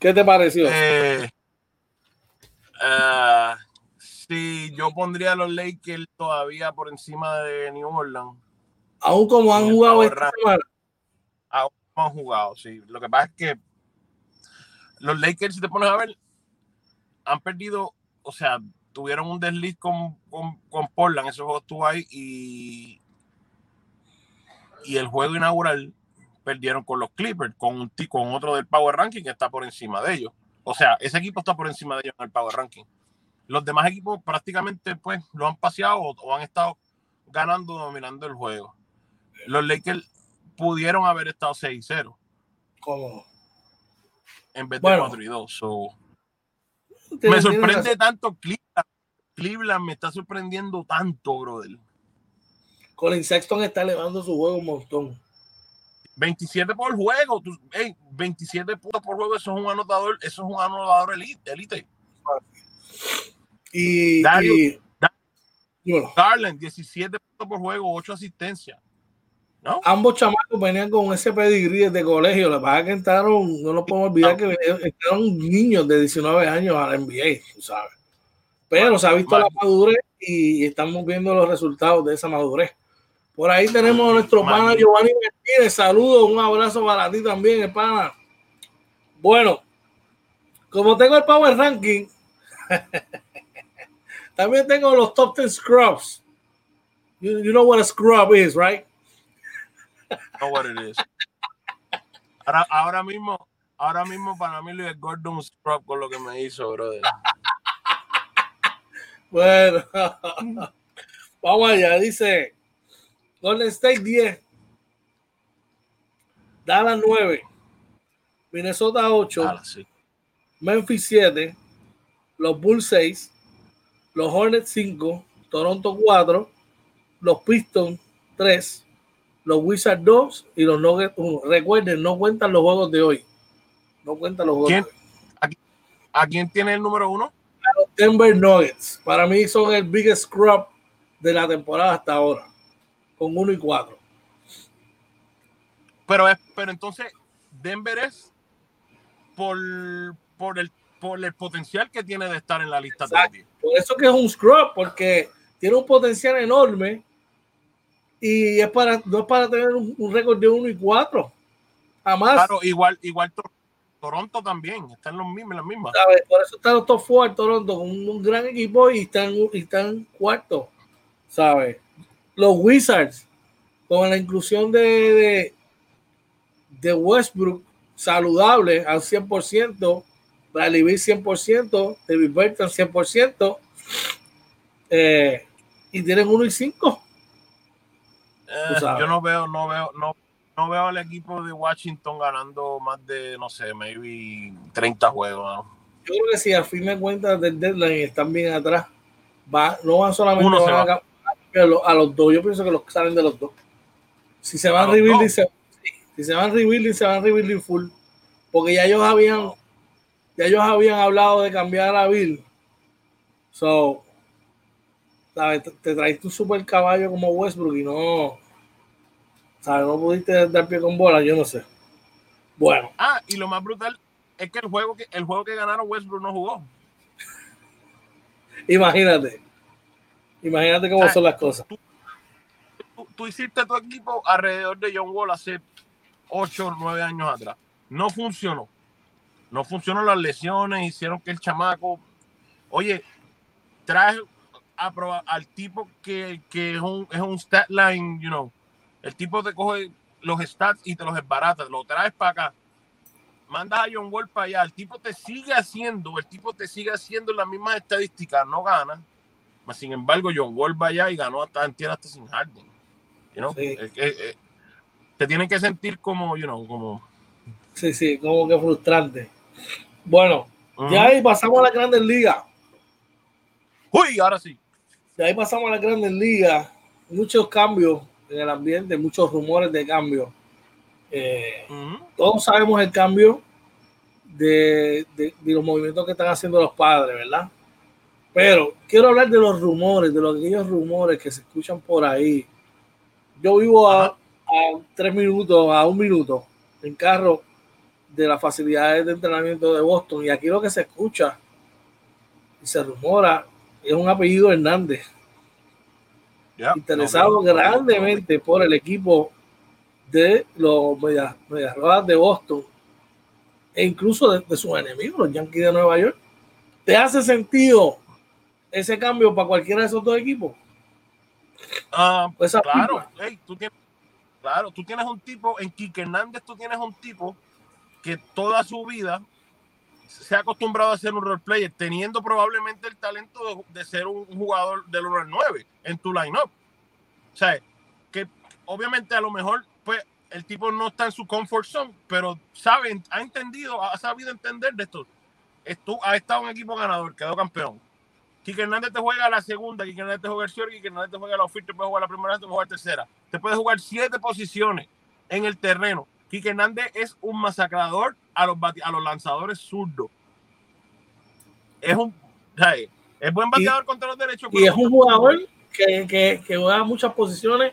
¿Qué te pareció? Eh, uh, sí, yo pondría a los Lakers todavía por encima de New Orleans. Aún como han jugado esta semana. Aún han jugado, sí. Lo que pasa es que los Lakers, si te pones a ver, han perdido, o sea, tuvieron un desliz con, con, con Portland, ese juego estuvo ahí y, y el juego inaugural perdieron con los Clippers, con, un, con otro del Power Ranking que está por encima de ellos. O sea, ese equipo está por encima de ellos en el Power Ranking. Los demás equipos prácticamente pues lo han paseado o, o han estado ganando, dominando el juego. Los Lakers pudieron haber estado 6-0. ¿Cómo? En vez de bueno, 4 y 2. So, me sorprende tanto Cleveland. Cleveland me está sorprendiendo tanto, brother. Colin Sexton está elevando su juego un montón. 27 por juego, tú, hey, 27 puntos por juego, eso es un anotador, eso es un anotador elite. elite. Y, Dario, y bueno. Garland, 17 puntos por juego, 8 asistencias. ¿No? Ambos chamacos venían con ese pedigrí de colegio. La verdad que entraron, no nos podemos olvidar que entraron niños de 19 años a la NBA, tú sabes. Pero se ha visto la madurez y estamos viendo los resultados de esa madurez. Por ahí tenemos a nuestro pana Giovanni Martínez. Saludos, un abrazo para ti también, el pana. Bueno, como tengo el Power Ranking, también tengo los top 10 scrubs. You, you know what a scrub is, right? know what it is. Ahora, ahora mismo, ahora mismo para mí Luis Gordon Scrub con lo que me hizo, brother. Bueno, vamos allá. Dice Golden State 10, Dallas 9, Minnesota 8, Dallas, sí. Memphis 7, los Bulls 6, los Hornets 5, Toronto 4, los Pistons 3, los Wizards 2 y los Nuggets 1. Recuerden, no cuentan los juegos de hoy. No cuentan los juegos ¿Quién? de hoy. ¿A, ¿A quién tiene el número uno? A los Denver Nuggets. Para mí son el biggest scrub de la temporada hasta ahora. Con 1 y 4. Pero, es, pero entonces, Denver es por, por, el, por el potencial que tiene de estar en la lista también. Por eso que es un scrub, porque tiene un potencial enorme y es para no es para tener un, un récord de 1 y 4 jamás claro igual igual Toronto también están los mismos las mismas ¿sabes? por eso están los top 4 Toronto con un, un, gran equipo y están y están cuarto sabes los Wizards con la inclusión de, de, de Westbrook saludable al 100% Bradley Beal 100% David Burton 100% eh, y tienen 1 y 5 eh, yo no veo, no veo, no, no veo al equipo de Washington ganando más de, no sé, maybe 30 juegos. ¿no? Yo creo que si a fin de cuentas del deadline están bien atrás, va, no van solamente van va. A, a, a, los dos, yo pienso que los salen de los dos. Si se van rebuilding, se, si se van rebuilding, se van rebuilding full. Porque ya ellos habían, ya ellos habían hablado de cambiar a Bill. So, ¿sabes? Te, te traes tu super caballo como Westbrook y no, ¿sabes? No pudiste dar pie con bola, yo no sé. Bueno. Ah, y lo más brutal es que el juego que, el juego que ganaron Westbrook no jugó. Imagínate. Imagínate cómo son las cosas. Tú, tú, tú, hiciste tu equipo alrededor de John Wall hace 8 o 9 años atrás. No funcionó. No funcionó las lesiones, hicieron que el chamaco. Oye, traes a al tipo que, que es, un, es un stat line, you know, el tipo te coge los stats y te los desbarata, lo traes para acá, mandas a John Wall para allá, el tipo te sigue haciendo, el tipo te sigue haciendo las mismas estadísticas, no gana, mas sin embargo John Wall va allá y ganó hasta, entiende, hasta sin Harden, you know, te tienen que sentir como, you know, como... Sí, sí, como que frustrante. Bueno, ya ahí pasamos a la Grandes Ligas. Uy, ahora sí. De ahí pasamos a la Grandes Ligas. Muchos cambios en el ambiente, muchos rumores de cambio. Eh, todos sabemos el cambio de, los movimientos que están haciendo los padres, ¿verdad? Pero quiero hablar de los rumores, de los aquellos rumores que se escuchan por ahí. Yo vivo a, a tres minutos, a un minuto en carro de las facilidades de entrenamiento de Boston. Y aquí lo que se escucha y se rumora es un apellido Hernández. interesado grandemente por el equipo de los Medias, de Boston e incluso de, sus enemigos, los Yankees de Nueva York. ¿Te hace sentido ese cambio para cualquiera de esos dos equipos? Ah, pues claro, tú tienes, claro, tú tienes un tipo, en Quique Hernández tú tienes un tipo que toda su vida se ha acostumbrado a ser un role player, teniendo probablemente el talento de, ser un jugador del 1 al 9 en tu lineup. O sea, que obviamente a lo mejor pues el tipo no está en su comfort zone, pero sabe, ha entendido, ha sabido entender de esto. Esto ha estado en equipo ganador, quedó campeón. Quique Hernández te juega la segunda, Quique Hernández te juega el short, Quique Hernández te juega la oferta, te puede jugar la primera, te puede jugar la tercera. Te puede jugar siete posiciones en el terreno Quique Hernández es un masacrador a los, a los lanzadores zurdos. Es un es buen bateador contra los derechos. Y es un jugador que, que, que, juega muchas posiciones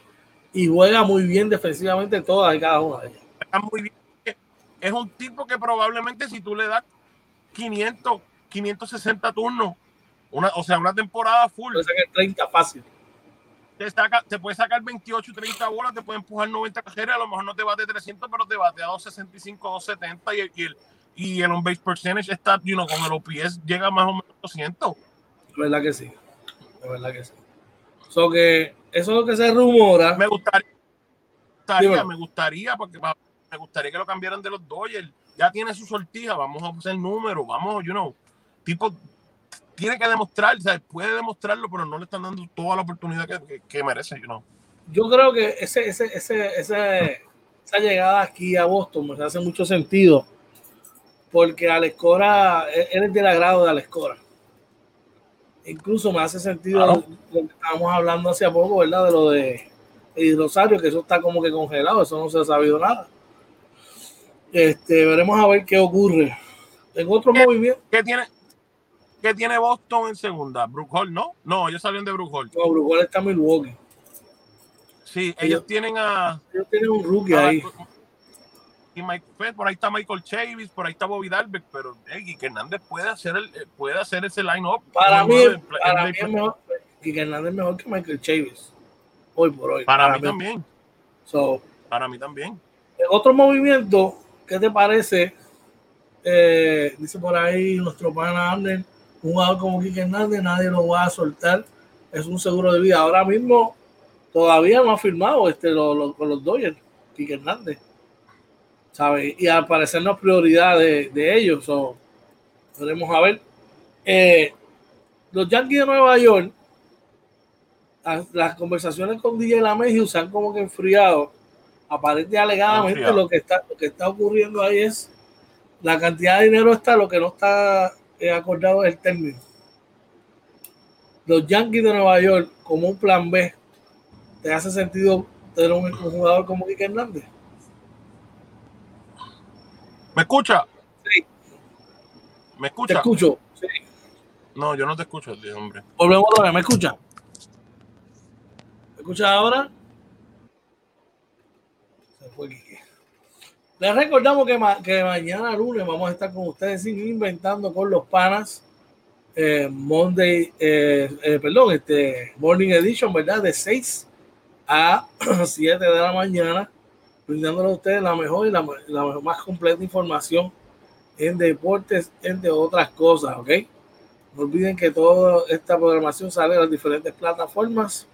y juega muy bien defensivamente todas y cada una de ellas. Muy bien. Es un tipo que probablemente si tú le das 500, 560 turnos, una, o sea, una temporada full. Puede sacar 30 fácil te, te puede sacar 28, 30 bolas, te puede empujar 90 cajeras, a lo mejor no te bate 300, pero te bate a 265, 270 y, y el, y el on-base percentage está, you know, con el OPS llega más o menos a 200. La verdad que sí, la verdad que sí. So que eso es lo que se rumora. Me gustaría, me gustaría, porque me gustaría que lo cambiaran de los Dodgers. Ya tiene su sortija, vamos a hacer números, vamos, you know, tipo tiene que demostrar, o sea, puede demostrarlo, pero no le están dando toda la oportunidad que, que, merece, you Yo creo que ese, ese, ese, esa llegada aquí a Boston me hace mucho sentido, porque Alex Cora, él es del agrado de Alex Cora. Incluso me hace sentido lo que estábamos hablando hace poco, ¿verdad? De lo de Rosario, que eso está como que congelado, eso no se ha sabido nada. Este, veremos a ver qué ocurre. En otro movimiento. ¿Qué tiene, ¿Qué tiene Boston en segunda? Brook Hall, ¿no? No, ellos salieron de Brook Hall. No, Brook Hall está en Milwaukee. Sí, ellos, tienen a. Ellos tienen un rookie ahí. Y Mike, pues, por ahí está Michael Chavis, por ahí está Bobby Dalbeck, pero hey, Hernández puede hacer, el, eh, puede hacer ese line-up. Para, mí, para mí es mejor. Hernández es mejor que Michael Chavis. Hoy por hoy. Para, mí, también. So, para mí también. Otro movimiento, ¿qué te parece? Eh, dice por ahí nuestro pana Ander un jugador como Quique Hernández, nadie lo va a soltar. Es un seguro de vida. Ahora mismo todavía no ha firmado este, con los Dodgers, Quique Hernández. ¿Sabe? Y al parecer no es prioridad de, ellos. So, veremos a ver. Eh, los Yankees de Nueva York, las, conversaciones con DJ LaMejiu se han como que enfriado. Aparentemente, alegadamente, lo que, está, lo que está ocurriendo ahí es la cantidad de dinero está, lo que no está acordado el término. Los Yankees de Nueva York como un plan B, ¿te hace sentido tener un, jugador como Quique Hernández? ¿Me escucha? Sí. ¿Me escucha? Te escucho, sí. No, yo no te escucho, hombre. Volvemos a ¿me escucha? ¿Me escucha ahora? Se fue les recordamos que, que, mañana lunes vamos a estar con ustedes inventando con los panas. Eh, Monday, eh, eh, perdón, este Morning Edition, ¿verdad? De 6 a 7 de la mañana, brindándole a ustedes la mejor y la, más completa información en deportes, entre otras cosas, ¿ok? No olviden que toda esta programación sale en las diferentes plataformas.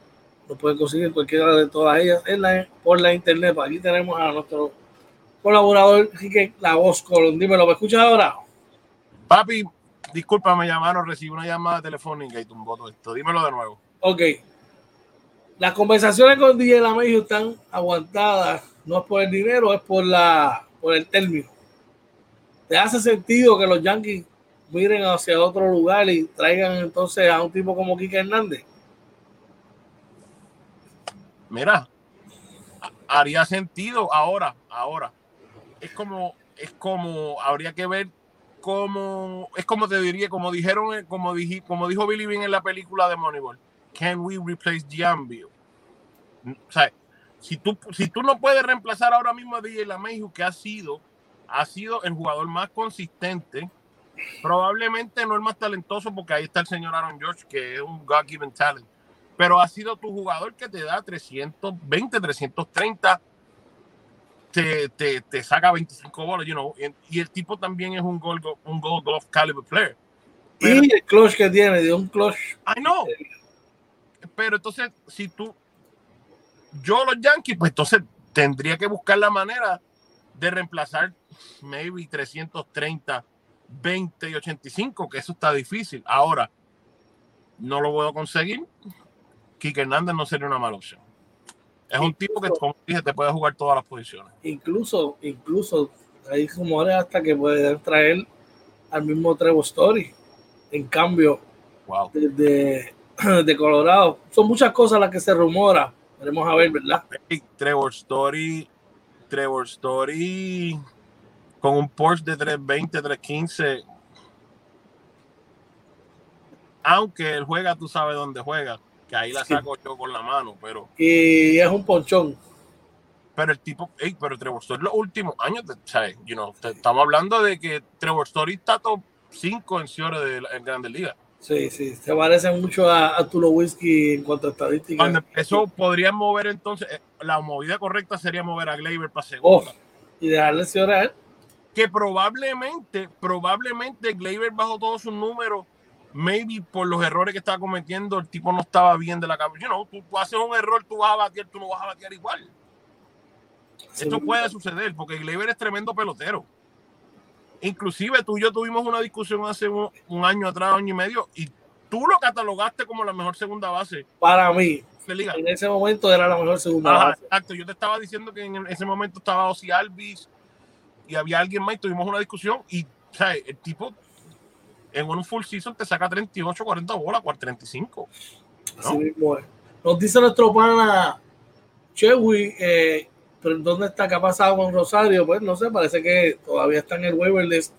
Lo pueden conseguir cualquiera de todas ellas en la, por la internet. Aquí tenemos a nuestro colaborador, que La Voz Colón. Dímelo, ¿me escuchas ahora? Papi, disculpa, me llamaron, recibí una llamada telefónica y tumbó todo esto. Dímelo de nuevo. Ok. Las conversaciones con DJ Lamejo están aguantadas. No es por el dinero, es por, la, por el término. ¿Te hace sentido que los Yankees miren hacia otro lugar y traigan entonces a un tipo como Quique Hernández? Mira, haría sentido ahora, ahora. Es como, es como, habría que ver cómo, es como te diría, como dijeron, como, dije, como dijo Billy Bean en la película de Moneyball, can we replace Giambio? O sea, si tú, si tú no puedes reemplazar ahora mismo a DJ LaMeju, que ha sido, ha sido el jugador más consistente, probablemente no el más talentoso, porque ahí está el señor Aaron George, que es un God-given talent, pero ha sido tu jugador que te da 320, 330, te, te, te saca 25 bolas, you know, y, el tipo también es un gold, un gold golf caliber player. y el clutch que tiene, de un clutch. I know. Pero entonces, si tú, yo los Yankees, pues entonces tendría que buscar la manera de reemplazar maybe 330, 20 y 85, que eso está difícil. Ahora, no lo puedo conseguir. Kike Hernández no sería una mala opción. Es un tipo que, como dije, te puede jugar todas las posiciones. Incluso, incluso, hay rumores hasta que puede traer al mismo Trevor Story. En cambio, wow. de, de, Colorado. Son muchas cosas las que se rumora. Veremos a ver, ¿verdad? Trevor Story, Trevor Story con un Porsche de 320, 315. Aunque él juega, tú sabes dónde juega, que ahí la saco yo con la mano, pero. Y es un ponchón. Pero el tipo, hey, pero Trevor Story los últimos años, ¿sabes? You know, estamos hablando de que Trevor Story está top 5 en Ciore de la Grandes Ligas. Sí, sí, se parece mucho a, a Tulo Whisky en cuanto a estadísticas. eso podría mover entonces, eh, la movida correcta sería mover a Gleyber para segunda. Oh, y dejarle él que probablemente, probablemente Gleyber bajó todos sus números, maybe por los errores que estaba cometiendo, el tipo no estaba bien de la cabeza. You know, tú, haces un error, tú vas a batear, tú no vas a batear igual. Esto puede suceder porque Gleyber es tremendo pelotero. Inclusive tú y yo tuvimos una discusión hace un, año atrás, año y medio, y tú lo catalogaste como la mejor segunda base. Para mí, en ese momento era la mejor segunda base. Exacto, yo te estaba diciendo que en ese momento estaba Ozzy Alvis, y había alguien más y tuvimos una discusión y o sea, el tipo en un full season te saca 38, 40 bolas, 35. ¿no? mismo Nos dice nuestro pana Chewy, eh, ¿dónde está? ¿Qué ha pasado con Rosario? Pues no sé, parece que todavía está en el waiver list.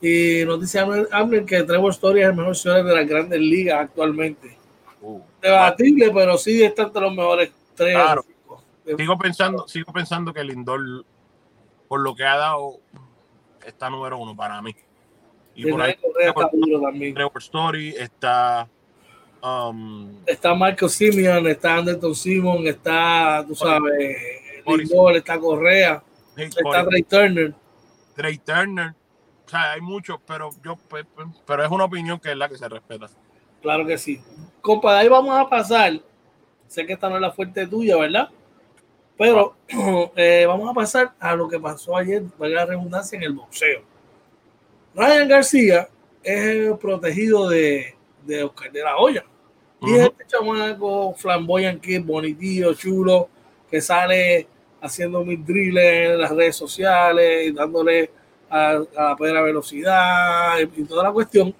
Y nos dice Amner que Trevor Story es el mejor jugador de las grandes ligas actualmente. Uh, Debatible, pero sí está entre los mejores tres. Claro. Sigo pensando, sigo pensando que Lindor por lo que ha dado, está número uno para mí. Y por ahí está también. Trevor Story, está. Um, está Marco Simeon, está Anderson Simon, está, tú sabes, Lindor, está Correa, está Trey Turner. Trey Turner. O sea, hay muchos, pero yo pero es una opinión que es la que se respeta. Claro que sí. Compa, de ahí vamos a pasar. Sé que esta no es la fuerte tuya, ¿verdad? Pero eh, vamos a pasar a lo que pasó ayer, valga la redundancia, en el boxeo. Ryan García es el protegido de, de Oscar de la Hoya. Y es este chamaco flamboyante, bonitillo, chulo, que sale haciendo mis drills en las redes sociales, y dándole a, la pedra velocidad y, toda la cuestión.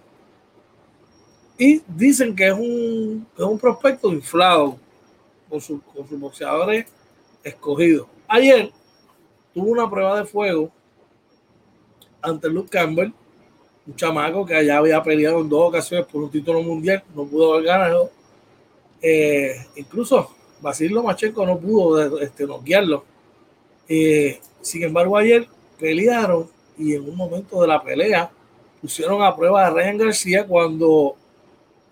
Y dicen que es un, es un prospecto inflado con, su, con sus boxeadores escogido. Ayer tuvo una prueba de fuego ante Luke Campbell, un chamaco que allá había peleado en dos ocasiones por un título mundial, no pudo haber ganado. Eh, incluso Basilio Machenko no pudo este, noquearlo. Eh, sin embargo, ayer pelearon y en un momento de la pelea pusieron a prueba a Ryan García cuando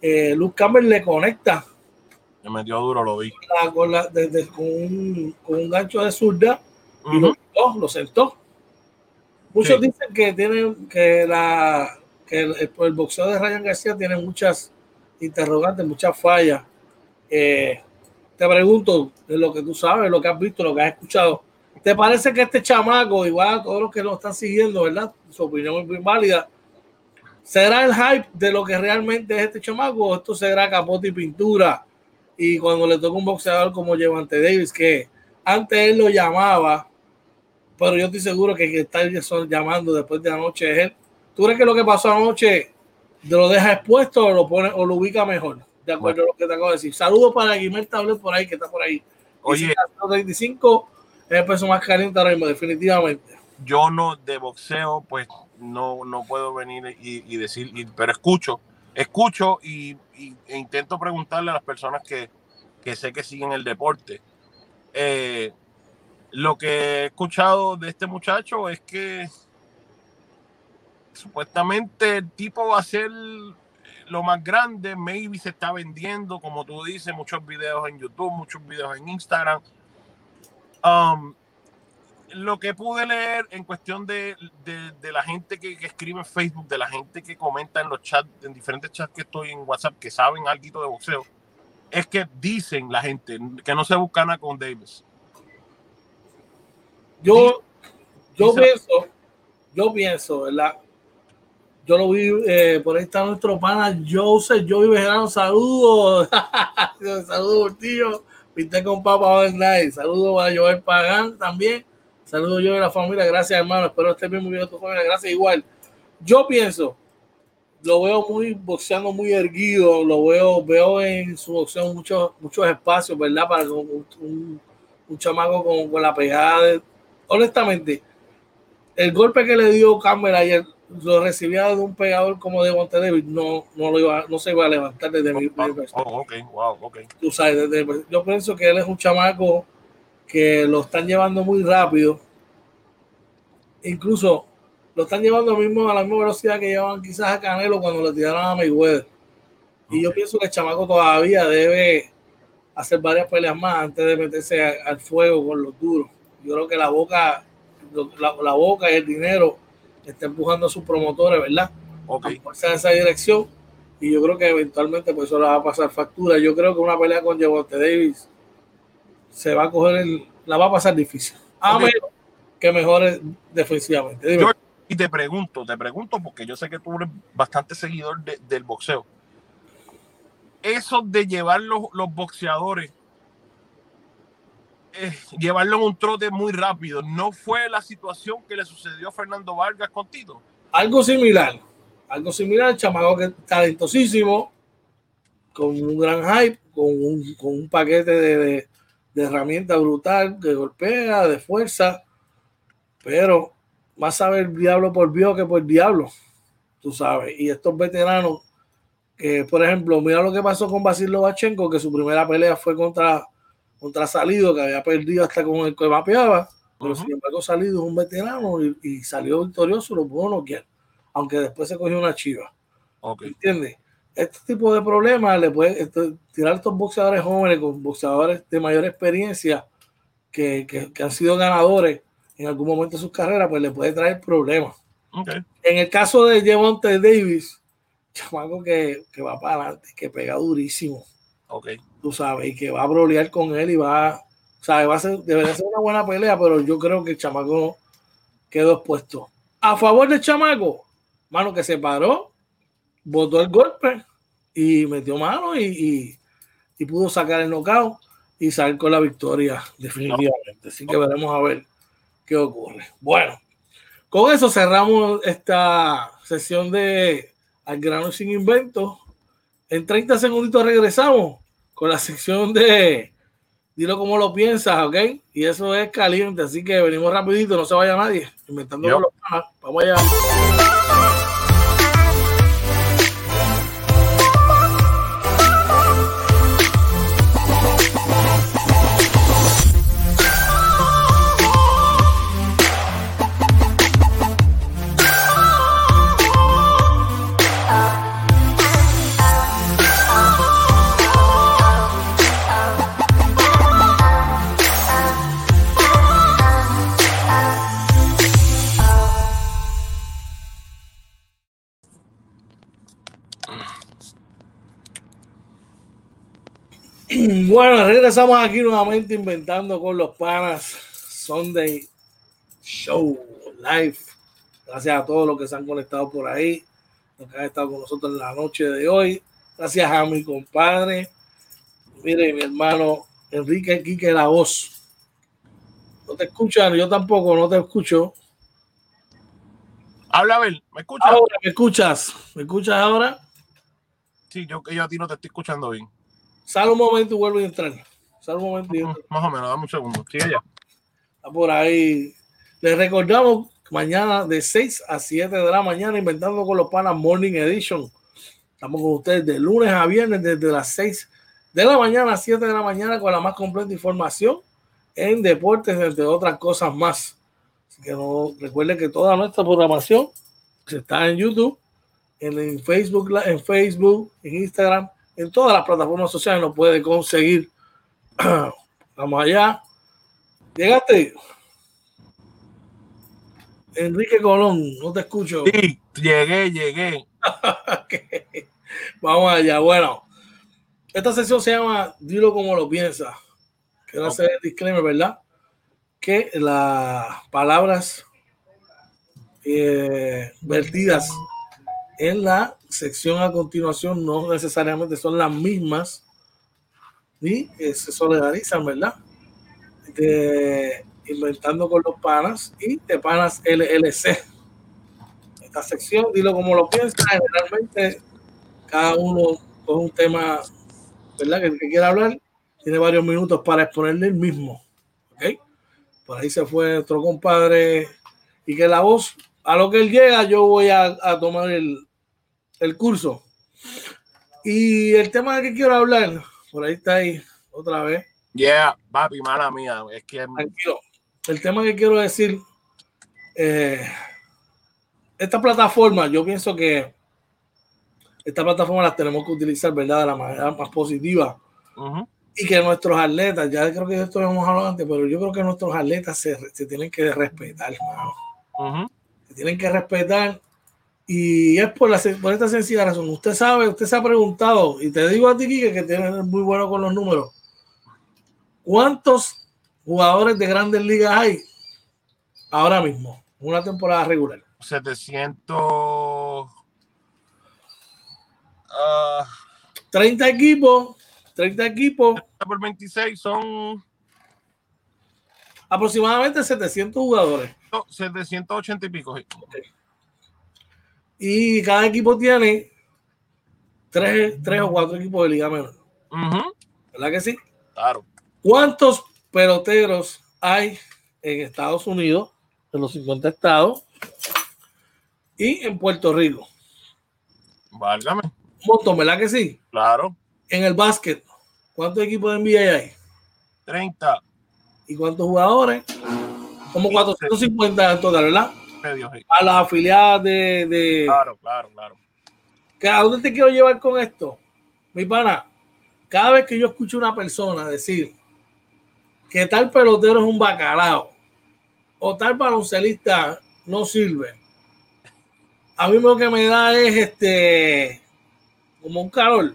eh, Luke Campbell le conecta me metió duro, lo vi. con, con, un, con, un, gancho de zurda y lo, lo, sentó. Muchos dicen que tienen que la, que el, boxeo de Ryan García tiene muchas interrogantes, muchas fallas. Eh, te pregunto, de lo que tú sabes, lo que has visto, lo que has escuchado, ¿te parece que este chamaco, igual a todos los que lo están siguiendo, ¿verdad? Su opinión es muy válida. ¿Será el hype de lo que realmente es este chamaco o esto será capote y pintura? Y cuando le toca un boxeador como Levante Davis, que antes él lo llamaba, pero yo estoy seguro que que está llamando después de anoche es él. ¿Tú crees que lo que pasó anoche lo deja expuesto o lo pone o lo ubica mejor? De acuerdo a lo que te acabo de decir. Saludos para Guimel Tablet por ahí, que está por ahí. Oye, 35 es el peso más caliente ahora mismo, definitivamente. Yo no, de boxeo, pues no, no puedo venir y, decir, pero escucho, escucho y, e intento preguntarle a las personas que, que sé que siguen el deporte. Eh, lo que he escuchado de este muchacho es que supuestamente el tipo va a ser lo más grande, maybe se está vendiendo, como tú dices, muchos videos en YouTube, muchos videos en Instagram. Um, lo que pude leer en cuestión de, la gente que, escribe en Facebook, de la gente que comenta en los chats, en diferentes chats que estoy en WhatsApp, que saben algo de boxeo, es que dicen la gente que no se buscan con Davis. Yo, yo pienso, yo pienso, ¿verdad? Yo lo vi, eh, por ahí está nuestro pana Joseph, yo vi saludos, saludos tío, viste con Papa Night, saludos a Joel Pagán también, saludos yo de la familia, gracias hermano, espero estés bien muy bien tu familia, gracias igual. Yo pienso, lo veo muy boxeando muy erguido, lo veo, veo en su boxeo muchos, muchos espacios, ¿verdad? Para un, un, un chamaco con, con la pegada. Honestamente, el golpe que le dio Campbell ayer lo recibía de un pegador como de David, no, no, lo iba, no se iba a levantar desde mi, oh, wow, Tú sabes, yo pienso que él es un chamaco que lo están llevando muy rápido. Incluso lo están llevando mismo a la misma velocidad que llevan quizás a Canelo cuando le tiraron a Mayweather. Y yo pienso que el chamaco todavía debe hacer varias peleas más antes de meterse al fuego con los duros. Yo creo que la boca, la, la boca y el dinero está empujando a sus promotores, ¿verdad? Ok. A en esa dirección. Y yo creo que eventualmente pues eso le va a pasar factura. Yo creo que una pelea con Javonte Davis se va a coger el, la va a pasar difícil. A menos que mejore defensivamente. y te pregunto, te pregunto porque yo sé que tú eres bastante seguidor del boxeo. Eso de llevar los, los boxeadores eh, llevarlo en un trote muy rápido. ¿No fue la situación que le sucedió a Fernando Vargas contigo? Algo similar. Algo similar, chamaco que talentosísimo, con un gran hype, con un, con un paquete de, de, de herramientas brutal, que golpea, de fuerza, pero más sabe el diablo por Dios que por diablo, tú sabes. Y estos veteranos, que por ejemplo, mira lo que pasó con Basil Lobachenko, que su primera pelea fue contra contra Salido, que había perdido hasta con el que mapeaba, pero sin embargo Salido es un veterano y, salió victorioso, lo pudo noquear, aunque después se cogió una chiva. Okay. ¿Entiendes? Este tipo de problemas le puede tirar estos boxeadores jóvenes con boxeadores de mayor experiencia que, que, han sido ganadores en algún momento de sus carreras, pues le puede traer problemas. En el caso de Javonte Davis, chamaco que, que va para adelante, que pega durísimo. Okay tú sabes, y que va a brolear con él y va, ¿sabes? Va a ser, debería ser una buena pelea, pero yo creo que el chamaco quedó expuesto. A favor del chamaco, mano que se paró, botó el golpe y metió mano y, pudo sacar el knockout y salir con la victoria, definitivamente. Así que veremos a ver qué ocurre. Bueno, con eso cerramos esta sesión de Al grano sin invento. En 30 segunditos regresamos con la sección de dilo como lo piensas, ¿ok? Y eso es caliente, así que venimos rapidito, no se vaya nadie, inventando los Vamos allá. Bueno, regresamos aquí nuevamente inventando con los panas Sunday Show Live. Gracias a todos los que se han conectado por ahí, los que han estado con nosotros en la noche de hoy. Gracias a mi compadre, mire, mi hermano Enrique Quique La Voz. No te escuchan, yo tampoco, no te escucho. Habla, a ver, ¿me escuchas? Ahora, ¿me escuchas? ¿Me escuchas ahora? Sí, yo, yo a ti no te estoy escuchando bien. Sal un momento y vuelvo a entrar. Sal un momento y Más, más o menos, dame un segundo. Sigue ya. Está por ahí. Les recordamos mañana de 6 a 7 de la mañana inventando con los panas Morning Edition. Estamos con ustedes de lunes a viernes desde las 6 de la mañana a 7 de la mañana con la más completa información en deportes, entre otras cosas más. Así que no recuerden que toda nuestra programación está en YouTube, en, en Facebook, en Facebook, en Instagram, en todas las plataformas sociales nos puede conseguir. Vamos allá. Llegaste. Enrique Colón, no te escucho. Sí, llegué, llegué. Vamos allá. Bueno, esta sesión se llama Dilo como lo piensas. Quiero hacer el disclaimer, ¿verdad? Que las palabras eh, vertidas en la sección a continuación no necesariamente son las mismas ni eh, se solidarizan, ¿verdad? De Inventando con los Panas y de Panas LLC. Esta sección, dilo como lo piensas, generalmente cada uno con un tema, ¿verdad? Que, que quiera hablar, tiene varios minutos para exponerle el mismo. ¿Ok? Por ahí se fue nuestro compadre y que la voz, a lo que él llega, yo voy a, a tomar el, el curso. Y el tema del que quiero hablar, por ahí está ahí otra vez. Yeah, papi, mala mía. Es que Tranquilo. El tema que quiero decir, eh, esta plataforma, yo pienso que esta plataforma las tenemos que utilizar, ¿verdad? De la manera más positiva. Ujú. Y que nuestros atletas, ya creo que de esto lo hemos hablado antes, pero yo creo que nuestros atletas se, se tienen que respetar, mano. Ujú. Tienen que respetar. Y es por, la, por esta sencilla razón. Usted sabe, usted se ha preguntado, y te digo a ti, Kike, que tienes muy bueno con los números. ¿Cuántos jugadores de grandes ligas hay ahora mismo? Una temporada regular. 700. ah, 30 equipos, 30 equipos, por 26 son aproximadamente 700 jugadores. No, 780 y pico. sí. Y cada equipo tiene tres, tres o cuatro equipos de liga menor. ¿Verdad que sí? Claro. ¿Cuántos peloteros hay en Estados Unidos, en los 50 estados, y en Puerto Rico? Válgame. Un montón, ¿verdad que sí? Claro. En el básquet, ¿cuántos equipos de NBA hay? 30 ¿Y cuántos jugadores? Como 450 en total, ¿verdad? sí. A las afiliadas de, de, Claro, claro, claro. ¿Que ¿A dónde te quiero llevar con esto? Mi pana, cada vez que yo escucho a una persona decir que tal pelotero es un bacalao o tal baloncelista no sirve, a mí lo que me da es este como un calor.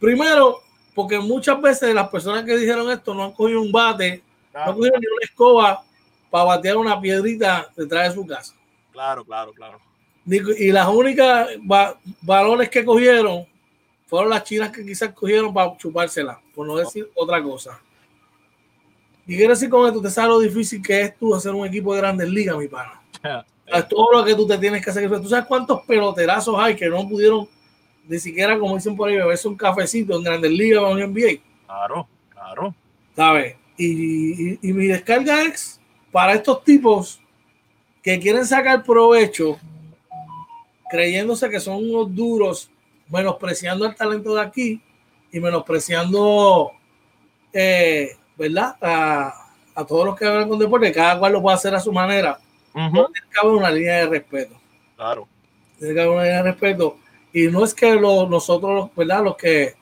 Primero, porque muchas veces las personas que dijeron esto no han cogido un bate, no han cogido ni una escoba para batear una piedrita detrás de su casa. claro, claro, claro. Y las únicas ba- balones que cogieron fueron las chinas que quizás cogieron para chupársela, por no decir otra cosa. Y quiero decir con esto, usted sabe lo difícil que es tú hacer un equipo de grandes ligas, mi pana. Es todo lo que tú te tienes que hacer. Tú sabes cuántos peloterazos hay que no pudieron ni siquiera, como dicen por ahí, beberse un cafecito en grandes ligas o en NBA. Claro, claro. ¿sabes? Y, y- y mi descarga es para estos tipos que quieren sacar provecho creyéndose que son unos duros, menospreciando el talento de aquí y menospreciando, eh, ¿verdad? A, a todos los que hablan con deporte, cada cual lo puede hacer a su manera. Ujú, Tiene que haber una línea de respeto. Claro. Tiene que haber una línea de respeto. Y no es que lo- nosotros, ¿verdad? Los que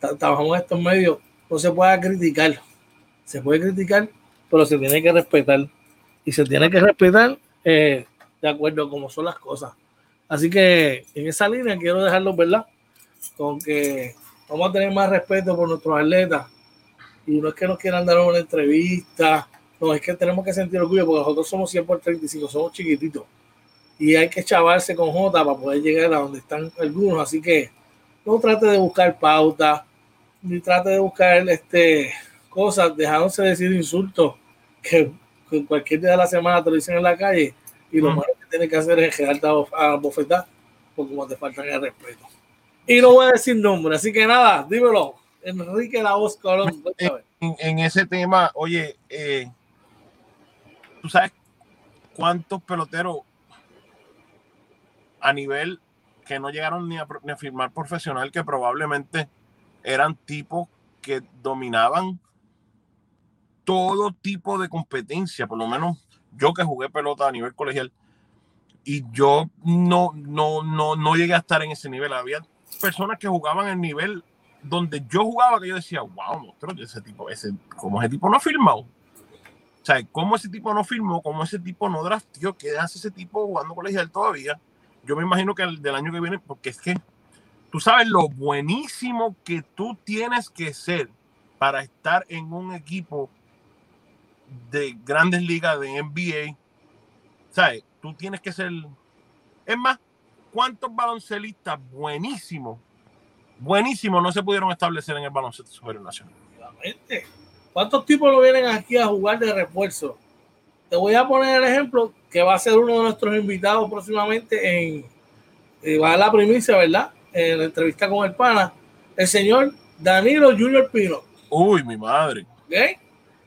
tra- trabajamos en estos medios, no se pueda criticar. Se puede criticar, pero se tiene que respetar. Y se tiene que respetar eh, de acuerdo a cómo son las cosas. Así que en esa línea quiero dejarlo, ¿verdad? Con que vamos a tener más respeto por nuestros atletas. Y no es que nos quieran dar una entrevista, no, es que tenemos que sentir orgullo porque nosotros somos 100 por 35, somos chiquititos. Y hay que chavarse con J para poder llegar a donde están algunos. Así que no trate de buscar pauta, ni trate de buscar este, cosas, dejándose decir insultos que, cualquier día de la semana te lo dicen en la calle. Y lo malo que tiene que hacer es quedarte a bofetar, porque como te faltan el respeto. Y no voy a decir nombre, así que nada, dímelo. Enrique La Voz Colón. En, en, ese tema, oye, eh, tú sabes cuántos peloteros a nivel que no llegaron ni a, firmar profesional, que probablemente eran tipos que dominaban todo tipo de competencia, por lo menos yo que jugué pelota a nivel colegial y yo no, no, no, no llegué a estar en ese nivel. Había personas que jugaban el nivel donde yo jugaba que yo decía, wow, ese tipo, ese, como ese tipo no ha firmado. O sea, ¿cómo ese tipo no firmó? ¿Cómo ese tipo no draftió? ¿Qué hace ese tipo jugando colegial todavía? Yo me imagino que el del año que viene, porque es que tú sabes lo buenísimo que tú tienes que ser para estar en un equipo de grandes ligas, de NBA. ¿Sabes? Tú tienes que ser. Es más, ¿cuántos baloncelistas buenísimos, buenísimos no se pudieron establecer en el baloncesto superior nacional? ¿Cuántos tipos no vienen aquí a jugar de refuerzo? Te voy a poner el ejemplo que va a ser uno de nuestros invitados próximamente en, eh, va a la primicia, ¿verdad? En la entrevista con el pana, el señor Danilo Junior Pino. Uy, mi madre.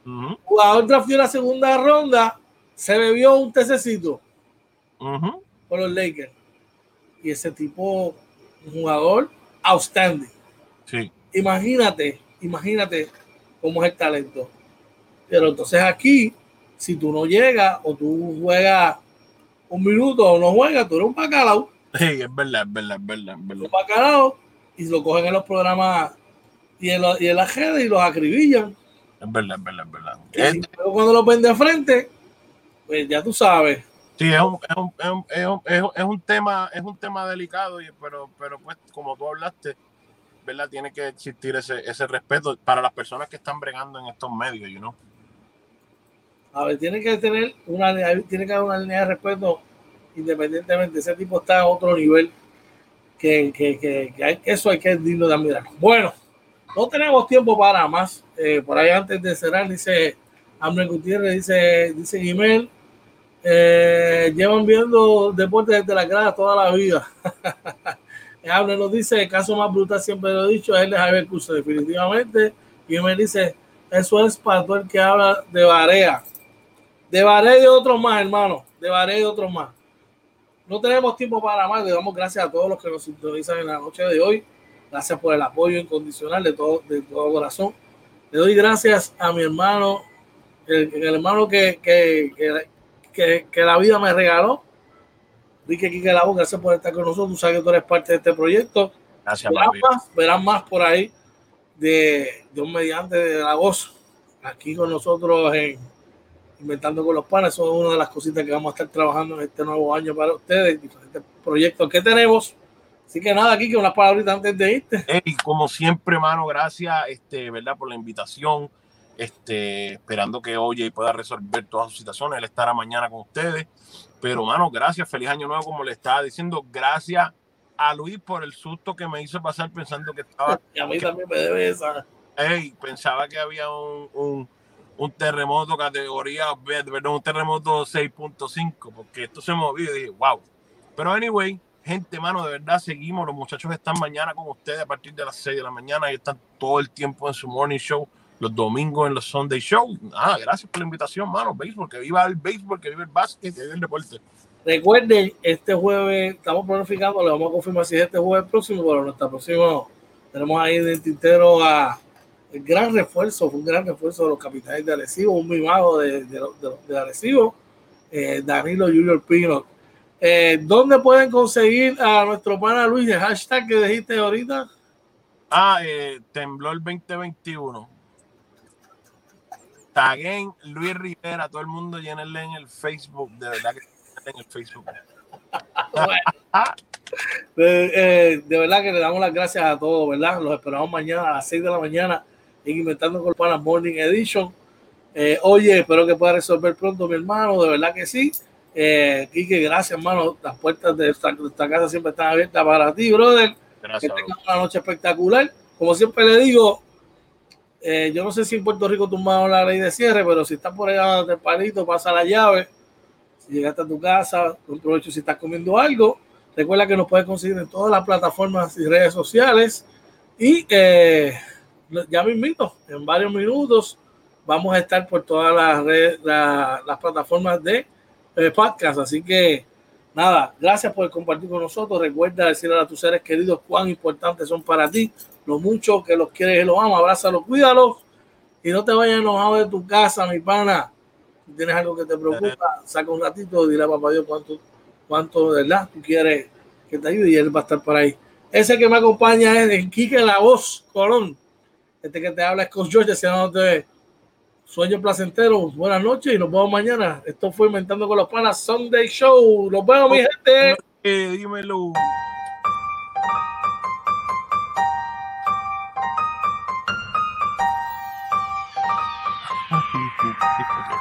¿Ok? Jugador draftó la segunda ronda, se bebió un tececito por los Lakers. Y ese tipo, un jugador outstanding. Sí. Imagínate, imagínate cómo es el talento. Pero entonces aquí, si tú no llegas o tú juegas un minuto o no juegas, tú eres un bacalao. Sí, es verdad, es verdad, es verdad. Es verdad. Un bacalao y lo cogen en los programas y en, y en las redes y los acribillan. Es verdad, es verdad, es verdad. Cuando lo ven de frente, pues ya tú sabes. Sí, es un, es un, es un, es un tema, es un tema delicado, pero, pero pues como tú hablaste, ¿verdad? Tiene que existir ese, ese respeto para las personas que están bregando en estos medios, you know? A ver, tiene que tener una, tiene que haber una línea de respeto independientemente. Ese tipo está a otro nivel que, que, que, eso hay que digno de admirar. Bueno, no tenemos tiempo para más. Eh, por ahí antes de cerrar, dice Hambre Gutiérrez, dice, dice Gmail, eh, llevan viendo deportes desde la grada toda la vida. Hable nos dice, el caso más brutal siempre lo he dicho, es el de Javier Curso, definitivamente. Y me dice, eso es para todo el que habla de Barea. De Barea y de más, hermano. De Barea y de más. No tenemos tiempo para más. Le damos gracias a todos los que nos sintonizan en la noche de hoy. Gracias por el apoyo incondicional de todo, de todo corazón. Le doy gracias a mi hermano, el, hermano que, que, que, que la vida me regaló Enrique Quique Labo, gracias por estar con nosotros. Tú sabes que tú eres parte de este proyecto. Gracias, verán más, verán más por ahí de, de un mediante de la voz aquí con nosotros en Inventando con los Panes. Eso es una de las cositas que vamos a estar trabajando en este nuevo año para ustedes, diferentes proyectos que tenemos. Así que nada, aquí que unas palabritas antes de irte. Hey, como siempre, hermano, gracias, este, ¿verdad? Por la invitación. Este, esperando que y pueda resolver todas sus situaciones. Él estará mañana con ustedes. Pero, mano, gracias, feliz año nuevo, como le estaba diciendo. Gracias a Luis por el susto que me hizo pasar pensando que estaba. Y a mí también me debe esa. Hey, pensaba que había un, un, un terremoto categoría, perdón, un terremoto 6.5, porque esto se movió y dije, wow. Pero, anyway, gente, mano, de verdad seguimos. Los muchachos están mañana con ustedes a partir de las 6 de la mañana y están todo el tiempo en su morning show los domingos en los Sunday Show. Ah, gracias por la invitación, mano. Béisbol, que viva el béisbol, que viva el básquet, que viva el deporte. Recuerden, este jueves estamos planificando, le vamos a confirmar si es este jueves próximo, pero nuestra próximo tenemos ahí en el tintero a el gran refuerzo, fue un gran refuerzo de los capitanes de Arecibo, un mimado de, de, de, de Arecibo, eh, Danilo Junior Pino. Eh, ¿Dónde pueden conseguir a nuestro pana Luis el hashtag que dijiste ahorita? Ah, eh, temblor 2021 taguen Luis Rivera, todo el mundo llénenle en el Facebook, de verdad que en el Facebook. de, eh, de, verdad que le damos las gracias a todos, ¿verdad? Los esperamos mañana a las 6 de la mañana en Inventando con Panas Morning Edition. Eh, oye, espero que pueda resolver pronto, mi hermano, de verdad que sí. Eh, Quique, gracias, hermano. Las puertas de esta, casa siempre están abiertas para ti, brother. Gracias. Que tengas una noche espectacular. Como siempre le digo, eh, yo no sé si en Puerto Rico tumbaron la ley de cierre, pero si estás por allá del palito, pasa la llave. Si llegaste a tu casa, aprovecho si estás comiendo algo. Recuerda que nos puedes conseguir en todas las plataformas y redes sociales. Y eh, ya me invito, en varios minutos vamos a estar por todas las, redes, las plataformas de eh, podcast. Así que nada, gracias por compartir con nosotros. Recuerda decirle a tus seres queridos cuán importantes son para ti, lo mucho que los quieres y los amas. Abrázalos, cuídalos y no te vayas enojado de tu casa, mi pana. Si tienes algo que te preocupa, saca un ratito, dile a papá Dios cuánto, cuánto verdad tú quieres que te ayude y él va a estar por ahí. Ese que me acompaña es Enrique La Voz Colón. Este que te habla es con George, te Sueño placentero, buenas noches y nos vemos mañana. Esto fue Inventando con los Panas Sunday Show. Nos vemos, mi gente. Eh, dímelo.